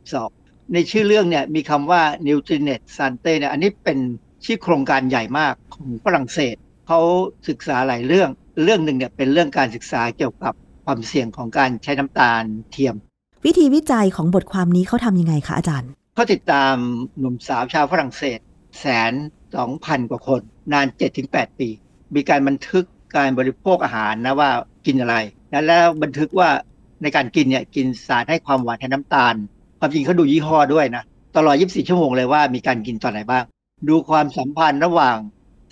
2022 ในชื่อเรื่องเนี่ยมีคำว่า n u t r i n e t s a n t e เนี่ยอันนี้เป็นชื่อโครงการใหญ่มากของฝรั่งเศสเขาศึกษาหลายเรื่อง เรื่องหนึ่งเนี่ยเป็นเรื่องการศึกษาเกี่ยวกับความเสี่ยงของการใช้น้ำตาลเทียม วิธีวิจัยของบทความนี้เขาทำยังไงคะอาจารย์เขาติดตามหนุ่มสาวชาวฝรั่งเศสแสนสองพันกว่าคน นาน 7-8 ปี มีการบันทึกการบริโภคอาหารนะว่ากินอะไรนะแล้วบันทึกว่าในการกินเนี่ยกินสารให้ความหวานแทนน้ำตาล ความจริงเขาดูยี่ห้อด้วยนะ ตลอด 24 ชั่วโมงเลยว่ามีการกินตอนไหนบ้าง ดูความสัมพันธ์ระหว่าง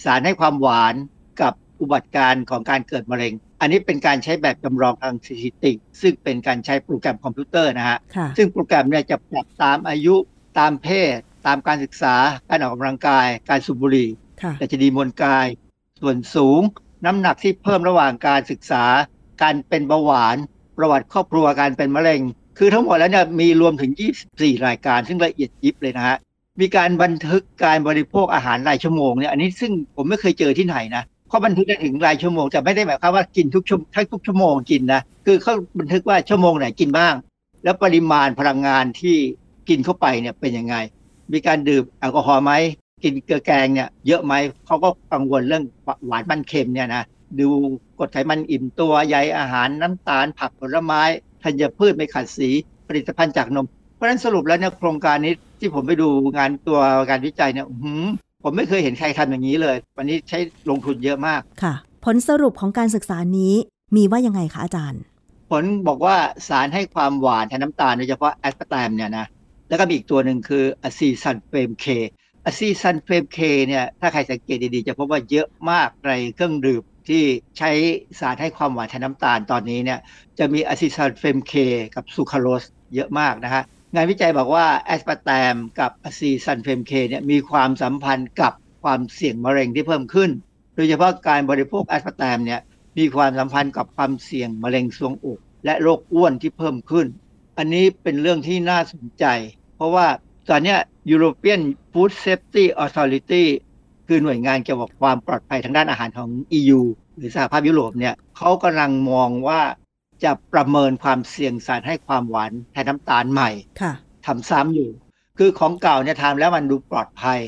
สารให้ความหวานกับอุบัติการณ์ของการเกิดมะเร็ง อันนี้เป็นการใช้แบบจำลองทางสถิติ ซึ่งเป็นการใช้โปรแกรมคอมพิวเตอร์นะฮะค่ะซึ่งโปรแกรมเนี่ยจะปรับตามอายุตามเพศ ตามการศึกษา การออกกำลังกาย การสูบบุหรี่ค่ะดัชนีมวลกาย ส่วนสูง น้ำหนักที่เพิ่มระหว่างการศึกษา การเป็นเบาหวาน ประวัติครอบครัวการเป็นมะเร็ง คือทั้งหมดแล้วเนี่ยมีรวมถึง 24 รายการซึ่งละเอียดยิบเลยนะฮะ มีการบันทึกการบริโภคอาหารรายชั่วโมงเนี่ยอันนี้ซึ่งผมไม่เคยเจอที่ไหนนะเขาบันทึกได้ถึงรายชั่วโมงแต่ไม่ได้หมายความว่ากินทุกชั่วทั้งทุกชั่วโมงกินนะคือเขาบันทึกว่าชั่วโมงไหนกินบ้าง แล้วปริมาณพลังงานที่กินเข้าไปเนี่ยเป็นยังไง มีการดื่มแอลกอฮอล์ไหมกินเกลือแกงเนี่ยเยอะไหมเขาก็กังวลเรื่องหวานมันเค็มเนี่ยนะดูกดไขมันอิ่มตัวใยอาหารน้ำตาลผักผลไม้ ธัญพืชไม่ขัดสีผลิตภัณฑ์จากนม เพราะฉะนั้นสรุปแล้วเนี่ยโครงการนี้ที่ผมไปดูงานตัวการวิจัยเนี่ยหืมผมไม่เคยเห็นใครทำอย่างนี้เลย วันนี้ใช้ลงทุนเยอะมากค่ะ ผลสรุปของการศึกษานี้มีว่ายังไงคะอาจารย์ ผลบอกว่าสารให้ความหวานแทนน้ำตาลโดยเฉพาะแอสปาร์แตมเนี่ยนะแล้วก็มีอีกตัวหนึ่งคืออะซีซันเฟรมเคอะซีซันเฟรมเคเนี่ยถ้าใครสังเกตดีๆ จะพบว่าเยอะมากในเครื่องดื่ม ที่ใช้สารให้ความหวานแทนน้ำตาลตอนนี้เนี่ยจะมีอะซีซัลเฟมเคกับซูคราโลสเยอะมากนะฮะงานวิจัยบอกว่าแอสปาร์แตมกับอะซีซัลเฟมเคเนี่ยมีความสัมพันธ์กับความเสี่ยงมะเร็งที่เพิ่มขึ้น โดยเฉพาะการบริโภคแอสปาร์แตมเนี่ยมีความสัมพันธ์กับความเสี่ยงมะเร็งทรวงอก และโรคอ้วนที่เพิ่มขึ้น อันนี้เป็นเรื่องที่น่าสนใจ เพราะว่าตอนนี้ European Food Safety Authority คือหน่วยงานเกี่ยวกับความปลอดภัยทางด้านอาหารของ EU หรือสหภาพยุโรปเนี่ยเขากำลังมองว่าจะประเมินความเสี่ยงสารให้ความหวานแทนน้ำตาลใหม่ค่ะทำซ้ำอยู่ คือของเก่าเนี่ยทำแล้วมันดูปลอดภัย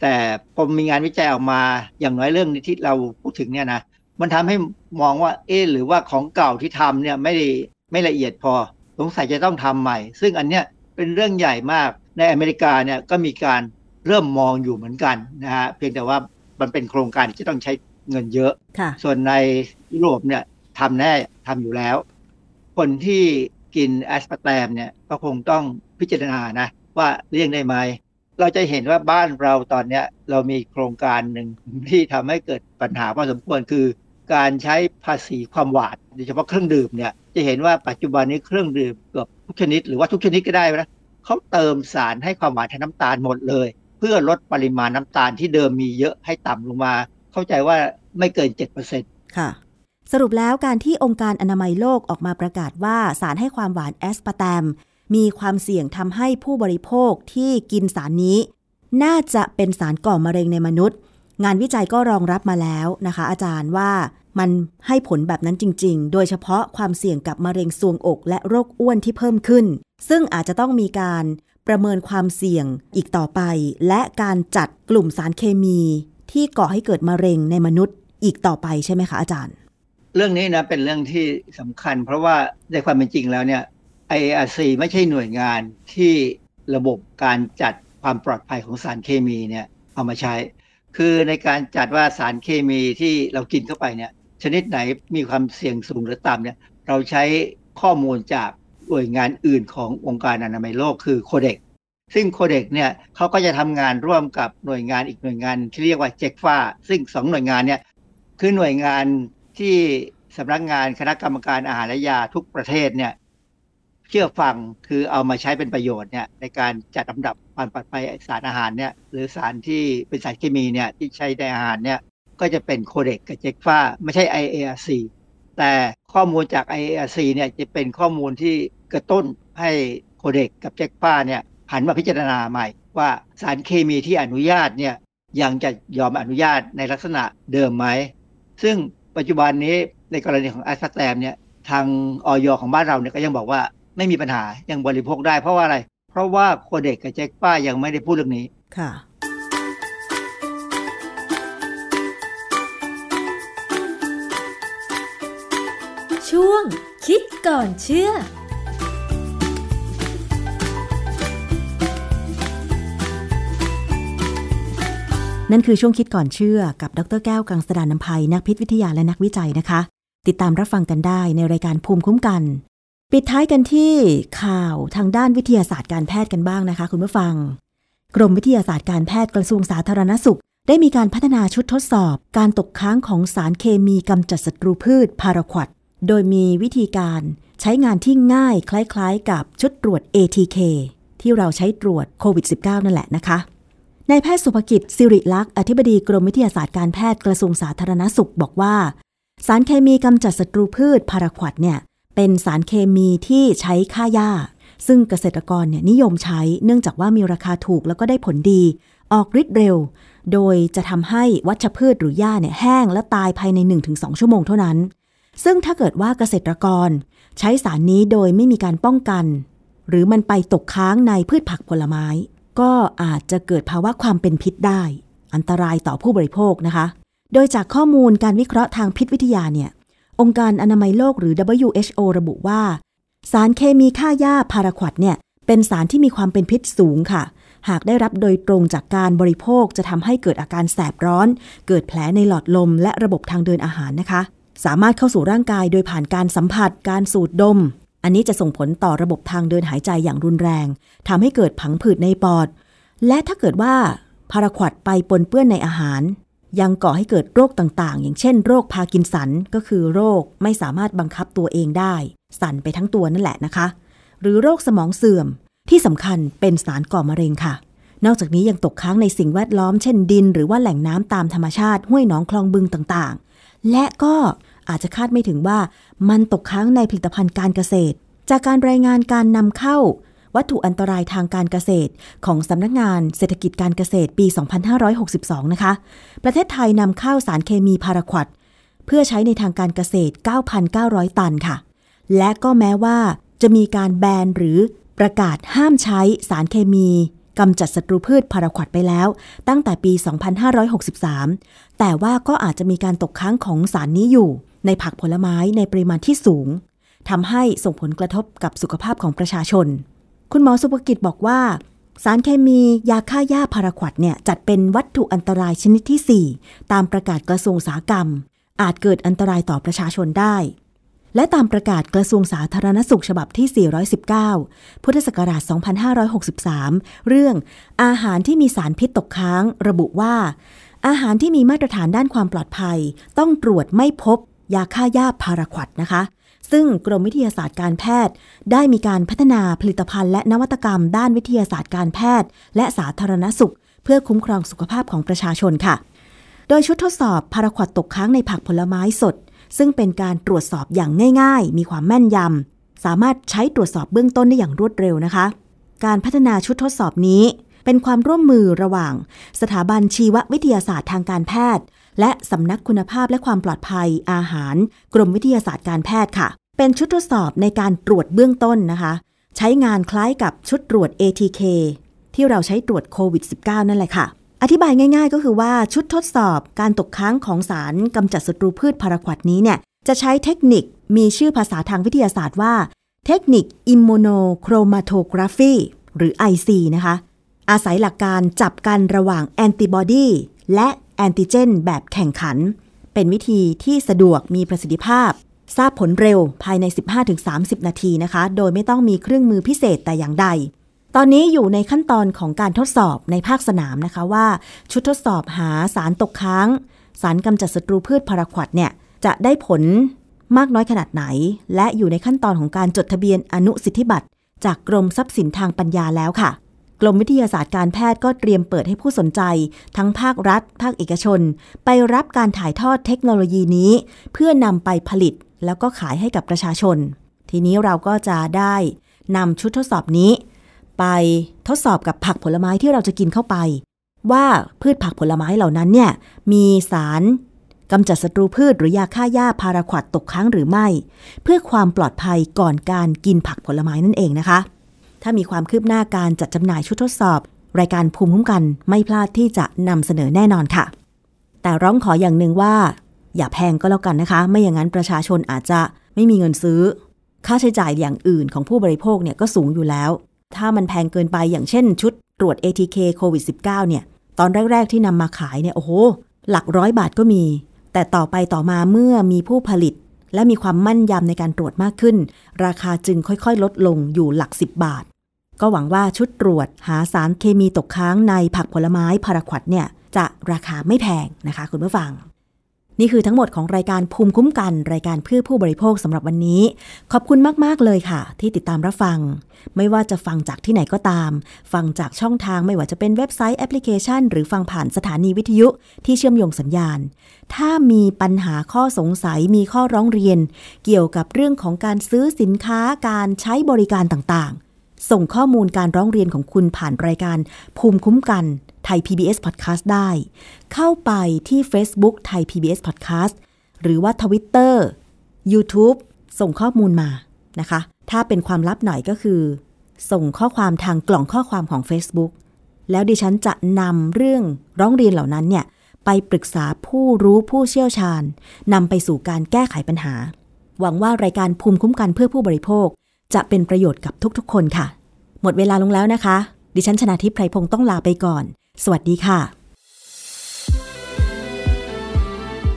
แต่พอมีงานวิจัยออกมาอย่างน้อยเรื่องที่เราพูดถึงเนี่ยนะมันทำให้มองว่าเอ๊หรือว่าของเก่าที่ทำเนี่ยไม่ได้ไม่ละเอียดพอสงสัยจะต้องทำใหม่ ซึ่งอันเนี้ยเป็นเรื่องใหญ่มากในอเมริกาเนี่ยก็มีการ เริ่มมองอยู่เหมือนกันนะฮะเพียงแต่ว่ามันเป็นโครงการที่จะต้องใช้เงินเยอะค่ะส่วนในยุโรปเนี่ยทำแน่ทำอยู่แล้ว คนที่กินแอสปาร์แตมเนี่ยก็คงต้องพิจารณานะว่าเลี่ยงได้ไหม เราจะเห็นว่าบ้านเราตอนเนี้ยเรามีโครงการหนึ่งที่ทำให้เกิดปัญหาพอสมควรคือ การใช้ภาษีความหวานโดยเฉพาะเครื่องดื่มเนี่ยจะเห็นว่าปัจจุบันนี้เครื่องดื่มเกือบทุกชนิดหรือว่าทุกชนิดก็ได้นะเขาเติมสารให้ความหวานแทนน้ำตาลหมดเลย เพื่อลดปริมาณน้ำตาลที่เดิมมีเยอะให้ต่ำลงมา เข้าใจว่าไม่เกิน 7%ค่ะ สรุปแล้วการที่องค์การอนามัยโลกออกมาประกาศว่าสารให้ความหวานแอสปาร์แตมมีความเสี่ยงทำให้ผู้บริโภคที่กินสารนี้ น่าจะเป็นสารก่อมะเร็งในมนุษย์ งานวิจัยก็รองรับมาแล้วนะคะ อาจารย์ว่ามันให้ผลแบบนั้นจริง ๆ โดยเฉพาะความเสี่ยงกับมะเร็งทรวงอกและโรคอ้วนที่เพิ่มขึ้น ซึ่งอาจจะต้องมีการ ประเมินความเสี่ยงอีกต่อไป และการจัดกลุ่มสารเคมีที่ก่อให้เกิดมะเร็งในมนุษย์อีกต่อไปใช่ไหมคะอาจารย์ เรื่องนี้นะเป็นเรื่องที่สำคัญ เพราะว่าในความเป็นจริงแล้วเนี่ย IARC ไม่ใช่หน่วยงานที่ระบบการจัดความปลอดภัยของสารเคมีเนี่ยเอามาใช้ คือในการจัดว่าสารเคมีที่เรากินเข้าไปเนี่ยชนิดไหนมีความเสี่ยงสูงหรือต่ำเนี่ยเราใช้ข้อมูลจาก หน่วยงานอื่นขององค์การอนามัยโลกคือโคเด็กซึ่งโคเด็กเนี่ยเขาก็จะทำงานร่วมกับหน่วยงานอีกหน่วยงานที่เรียกว่าเจกฟ้าซึ่งสองหน่วยงานเนี่ยคือหน่วยงานที่สำนักงานคณะกรรมการอาหารและยาทุกประเทศเนี่ยเชื่อฟังคือเอามาใช้เป็นประโยชน์เนี่ยในการจัดลำดับความปลอดภัยสารอาหารเนี่ยหรือสารที่เป็นสารเคมีเนี่ยที่ใช้ในอาหารเนี่ยก็จะเป็นโคเด็กกับเจกฟ้าไม่ใช่ IARC แต่ข้อมูลจาก IARC เนี่ยจะเป็นข้อมูลที่กระตุ้นให้โคเด็กกับเจกฟ้าเนี่ยหันมาพิจารณาใหม่ ว่าสารเคมีที่อนุญาตเนี่ยยังจะยอมอนุญาตในลักษณะเดิมไหม ซึ่งปัจจุบันนี้ในกรณีของแอสแตมเนี่ยทางออยของบ้านเราเนี่ยก็ยังบอกว่าไม่มีปัญหายังบริโภคได้เพราะว่าอะไร เพราะว่าโคเด็กกับเจกฟ้ายังไม่ได้พูดเรื่องนี้ค่ะ ช่วง คิดก่อนเชื่อนั่นคือช่วงคิดก่อนเชื่อกับ ดรแก้วกังสดานนภัยนักพิษวิทยาและนักวิจัยนะคะ ติดตามรับฟังกันได้ในรายการภูมิคุ้มกัน ปิดท้ายกันที่ข่าวทางด้านวิทยาศาสตร์การแพทย์กันบ้างนะคะ คุณผู้ฟัง กรมวิทยาศาสตร์การแพทย์กระทรวงสาธารณสุข ได้มีการพัฒนาชุดทดสอบ การตกค้างของสารเคมีกำจัดศัตรูพืชพาราควด โดยมีวิธีการใช้งานที่ง่ายคล้ายๆ กับชุดตรวจ ATK ที่เราใช้ตรวจโควิด -19 นั่นแหละนะคะนายแพทย์สุภกิจสิริลักษ์อธิบดีกรมวิทยาศาสตร์การแพทย์กระทรวงสาธารณสุขบอกว่า สารเคมีกำจัดศัตรูพืชพาราควดเนี่ยเป็นสารเคมีที่ใช้ฆ่าหญ้า ซึ่งเกษตรกรเนี่ยนิยมใช้เนื่องจากว่ามีราคาถูกแล้วก็ได้ผลดี ออกฤทธิ์เร็ว โดยจะทำให้วัชพืชหรือหญ้าเนี่ยแห้งและตายภายใน 1-2 ชั่วโมงเท่านั้น ซึ่งถ้าเกิดว่าเกษตรกรใช้สารนี้โดยไม่มีการป้องกัน หรือมันไปตกค้างในพืชผักผลไม้ ก็อาจจะเกิดภาวะความเป็นพิษได้ อันตรายต่อผู้บริโภคนะคะ โดยจากข้อมูลการวิเคราะห์ทางพิษวิทยาเนี่ย องค์การอนามัยโลกหรือ WHO ระบุว่า สารเคมีฆ่าหญ้าพาราควดเนี่ยเป็นสารที่มีความเป็นพิษสูงค่ะ หากได้รับโดยตรงจากการบริโภคจะทำให้เกิดอาการแสบร้อน เกิดแผลในหลอดลมและระบบทางเดินอาหารนะคะ สามารถเข้าสู่ร่างกายโดยผ่านการสัมผัส การสูดดม อันนี้จะส่งผลต่อระบบทางเดินหายใจอย่างรุนแรงทำให้เกิดผังผืดในปอด และถ้าเกิดว่าพาราควดไปปนเปื้อนในอาหาร ยังก่อให้เกิดโรคต่างๆ อย่างเช่นโรคพากินสันก็คือโรคไม่สามารถบังคับตัวเองได้ สั่นไปทั้งตัวนั่นแหละนะคะ หรือโรคสมองเสื่อมที่สำคัญเป็นสารก่อมะเร็งค่ะ นอกจากนี้ยังตกค้างในสิ่งแวดล้อมเช่นดิน หรือว่าแหล่งน้ำตามธรรมชาติห้วยหนองคลองบึงต่างๆ และก็ อาจจะคาดไม่ถึงว่ามันตกค้างในผลิตภัณฑ์การเกษตร จากการรายงานการนำเข้า วัตถุอันตรายทางการเกษตร ของสำนักงานเศรษฐกิจการเกษตรปี 2562 นะคะ ประเทศไทยนำเข้าสารเคมีพาราควดเพื่อใช้ในทางการเกษตร 9,900 ตันค่ะ และก็แม้ว่าจะมีการแบนหรือประกาศห้ามใช้สารเคมีกำจัดศัตรูพืชพาราควดไปแล้ว ตั้งแต่ปี 2563 แต่ว่าก็อาจจะมีการตกค้างของสารนี้อยู่ ในผักผลไม้ในปริมาณที่สูงทำให้ส่งผลกระทบกับสุขภาพของประชาชน คุณหมอสุภกิจบอกว่า สารเคมียาฆ่าหญ้าพาราควดเนี่ยจัดเป็นวัตถุอันตรายชนิดที่ 4 ตามประกาศกระทรวงอุตสาหกรรม อาจเกิดอันตรายต่อประชาชนได้ และตามประกาศกระทรวงสาธารณสุขฉบับที่ 419 พุทธศักราช 2563 เรื่องอาหารที่มีสารพิษตกค้าง ระบุว่าอาหารที่มีมาตรฐานด้านความปลอดภัย ต้องตรวจไม่พบ ยาฆ่าหญ้าพาราควดนะคะ ซึ่งกรมวิทยาศาสตร์การแพทย์ ได้มีการพัฒนาผลิตภัณฑ์และนวัตกรรมด้านวิทยาศาสตร์การแพทย์ และสาธารณสุข เพื่อคุ้มครองสุขภาพของประชาชนค่ะ โดยชุดทดสอบพาราควดตกค้างในผักผลไม้สด ซึ่งเป็นการตรวจสอบอย่างง่าย ๆ มีความแม่นยำสามารถใช้ตรวจสอบเบื้องต้นได้อย่างรวดเร็วนะคะ การพัฒนาชุดทดสอบนี้เป็นความร่วมมือระหว่าง สถาบันชีววิทยาศาสตร์ทางการแพทย์ และสำนักคุณภาพและความปลอดภัยอาหาร กรมวิทยาศาสตร์การแพทย์ค่ะ เป็นชุดทดสอบในการตรวจเบื้องต้นนะคะ ใช้งานคล้ายกับชุดตรวจ ATK ที่เราใช้ตรวจโควิด -19 นั่นแหละค่ะ อธิบายง่าย ๆ ก็คือว่าชุดทดสอบการตกค้างของสารกำจัดศัตรูพืชพาราควอตนี้เนี่ยจะใช้เทคนิคมีชื่อภาษาทางวิทยาศาสตร์ว่า เทคนิคอิมมูโนโครมาโทกราฟีหรือ IC นะคะ อาศัยหลักการจับกันระหว่างแอนติบอดีและ แอนติเจน แบบแข่งขัน เป็นวิธีที่สะดวกมีประสิทธิภาพ ทราบผลเร็วภายใน 15-30 นาทีนะคะ โดยไม่ต้องมีเครื่องมือพิเศษแต่อย่างใด ตอนนี้อยู่ในขั้นตอนของการทดสอบในภาคสนามนะคะว่า ชุดทดสอบหาสารตกค้าง สารกำจัดศัตรูพืชพาราควดเนี่ยจะได้ผลมากน้อยขนาดไหน และอยู่ในขั้นตอนของการจดทะเบียนอนุสิทธิบัตรจากกรมทรัพย์สินทางปัญญาแล้วค่ะ กรมวิทยาศาสตร์การแพทย์ก็เตรียมเปิดให้ผู้สนใจ ทั้งภาครัฐ ภาคเอกชน ไปรับการถ่ายทอดเทคโนโลยีนี้ เพื่อนำไปผลิตแล้วก็ขายให้กับประชาชน ทีนี้เราก็จะได้นำชุดทดสอบนี้ ไปทดสอบกับผักผลไม้ที่เราจะกินเข้าไป ว่าพืชผักผลไม้เหล่านั้นเนี่ยมีสารกำจัดศัตรูพืชหรือยาฆ่าหญ้าพาราควดตกค้างหรือไม่ เพื่อความปลอดภัยก่อนการกินผักผลไม้นั่นเองนะคะ ถ้ามีความคืบหน้าการจัดจำหน่ายชุดทดสอบ รายการภูมิคุ้มกันไม่พลาดที่จะนำเสนอแน่นอนค่ะ แต่ร้องขออย่างหนึ่งว่า อย่าแพงก็แล้วกันนะคะ ไม่อย่างนั้นประชาชนอาจจะไม่มีเงินซื้อ ค่าใช้จ่ายอย่างอื่นของผู้บริโภคเนี่ยก็สูงอยู่แล้ว ถ้ามันแพงเกินไปอย่างเช่น ชุดตรวจ ATK โควิด -19 เนี่ย ตอนแรก ๆ ที่นำมาขายเนี่ยโอ้โห หลักร้อยบาทก็มี แต่ต่อไปต่อมาเมื่อมีผู้ผลิต และมีความมั่นยำในการตรวจมากขึ้น ราคาจึงค่อยๆ ลดลงอยู่หลัก 10 บาท ก็หวังว่าชุดตรวจหาสารเคมีตกค้างในผักผลไม้พาราควดเนี่ยจะราคาไม่แพงนะคะคุณผู้ฟัง นี่คือทั้งหมดของรายการภูมิคุ้มกัน รายการเพื่อผู้บริโภคสำหรับวันนี้ ขอบคุณมาก ๆ เลยค่ะ ที่ติดตามรับฟัง ไม่ว่าจะฟังจากที่ไหนก็ตาม ฟังจากช่องทางไม่ว่าจะเป็นเว็บไซต์แอปพลิเคชัน หรือฟังผ่านสถานีวิทยุที่เชื่อมโยงสัญญาณ ถ้ามีปัญหาข้อสงสัยมีข้อร้องเรียน เกี่ยวกับเรื่องของการซื้อสินค้าการใช้บริการต่างๆ ส่งข้อมูลการร้องเรียนของคุณผ่านรายการภูมิคุ้มกัน ไทย PBS Podcast ได้ เข้าไปที่ Facebook ไทย PBS Podcast หรือว่า Twitter YouTube ส่งข้อมูลมานะคะ ถ้าเป็นความลับหน่อยก็คือ ส่งข้อความทางกล่องข้อความของ Facebook แล้วดิฉันจะนำเรื่องร้องเรียนเหล่านั้นเนี่ย ไปปรึกษาผู้รู้ผู้เชี่ยวชาญนำไปสู่การแก้ไขปัญหา หวังว่ารายการภูมิคุ้มกันเพื่อผู้บริโภค จะเป็นประโยชน์กับทุกๆ คนค่ะ หมดเวลาลงแล้วนะคะ ดิฉันชนะทิพไพรพงศ์ต้องลาไปก่อน สวัสดีค่ะ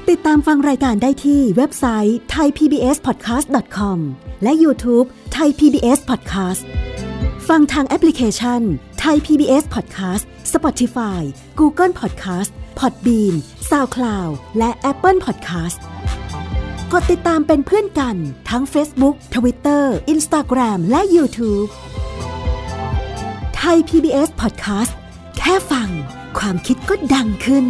ติดตามฟังรายการได้ที่เว็บไซต์ thaipbspodcast.com และ YouTube Thai PBS Podcast ฟังทางแอปพลิเคชัน Thai PBS Podcast Spotify Google Podcast Podbean SoundCloud และ Apple Podcast กดติดตามเป็นเพื่อนกันทั้ง Facebook Twitter Instagram และ YouTube ไทย PBS Podcast แค่ฟังความคิดก็ดังขึ้น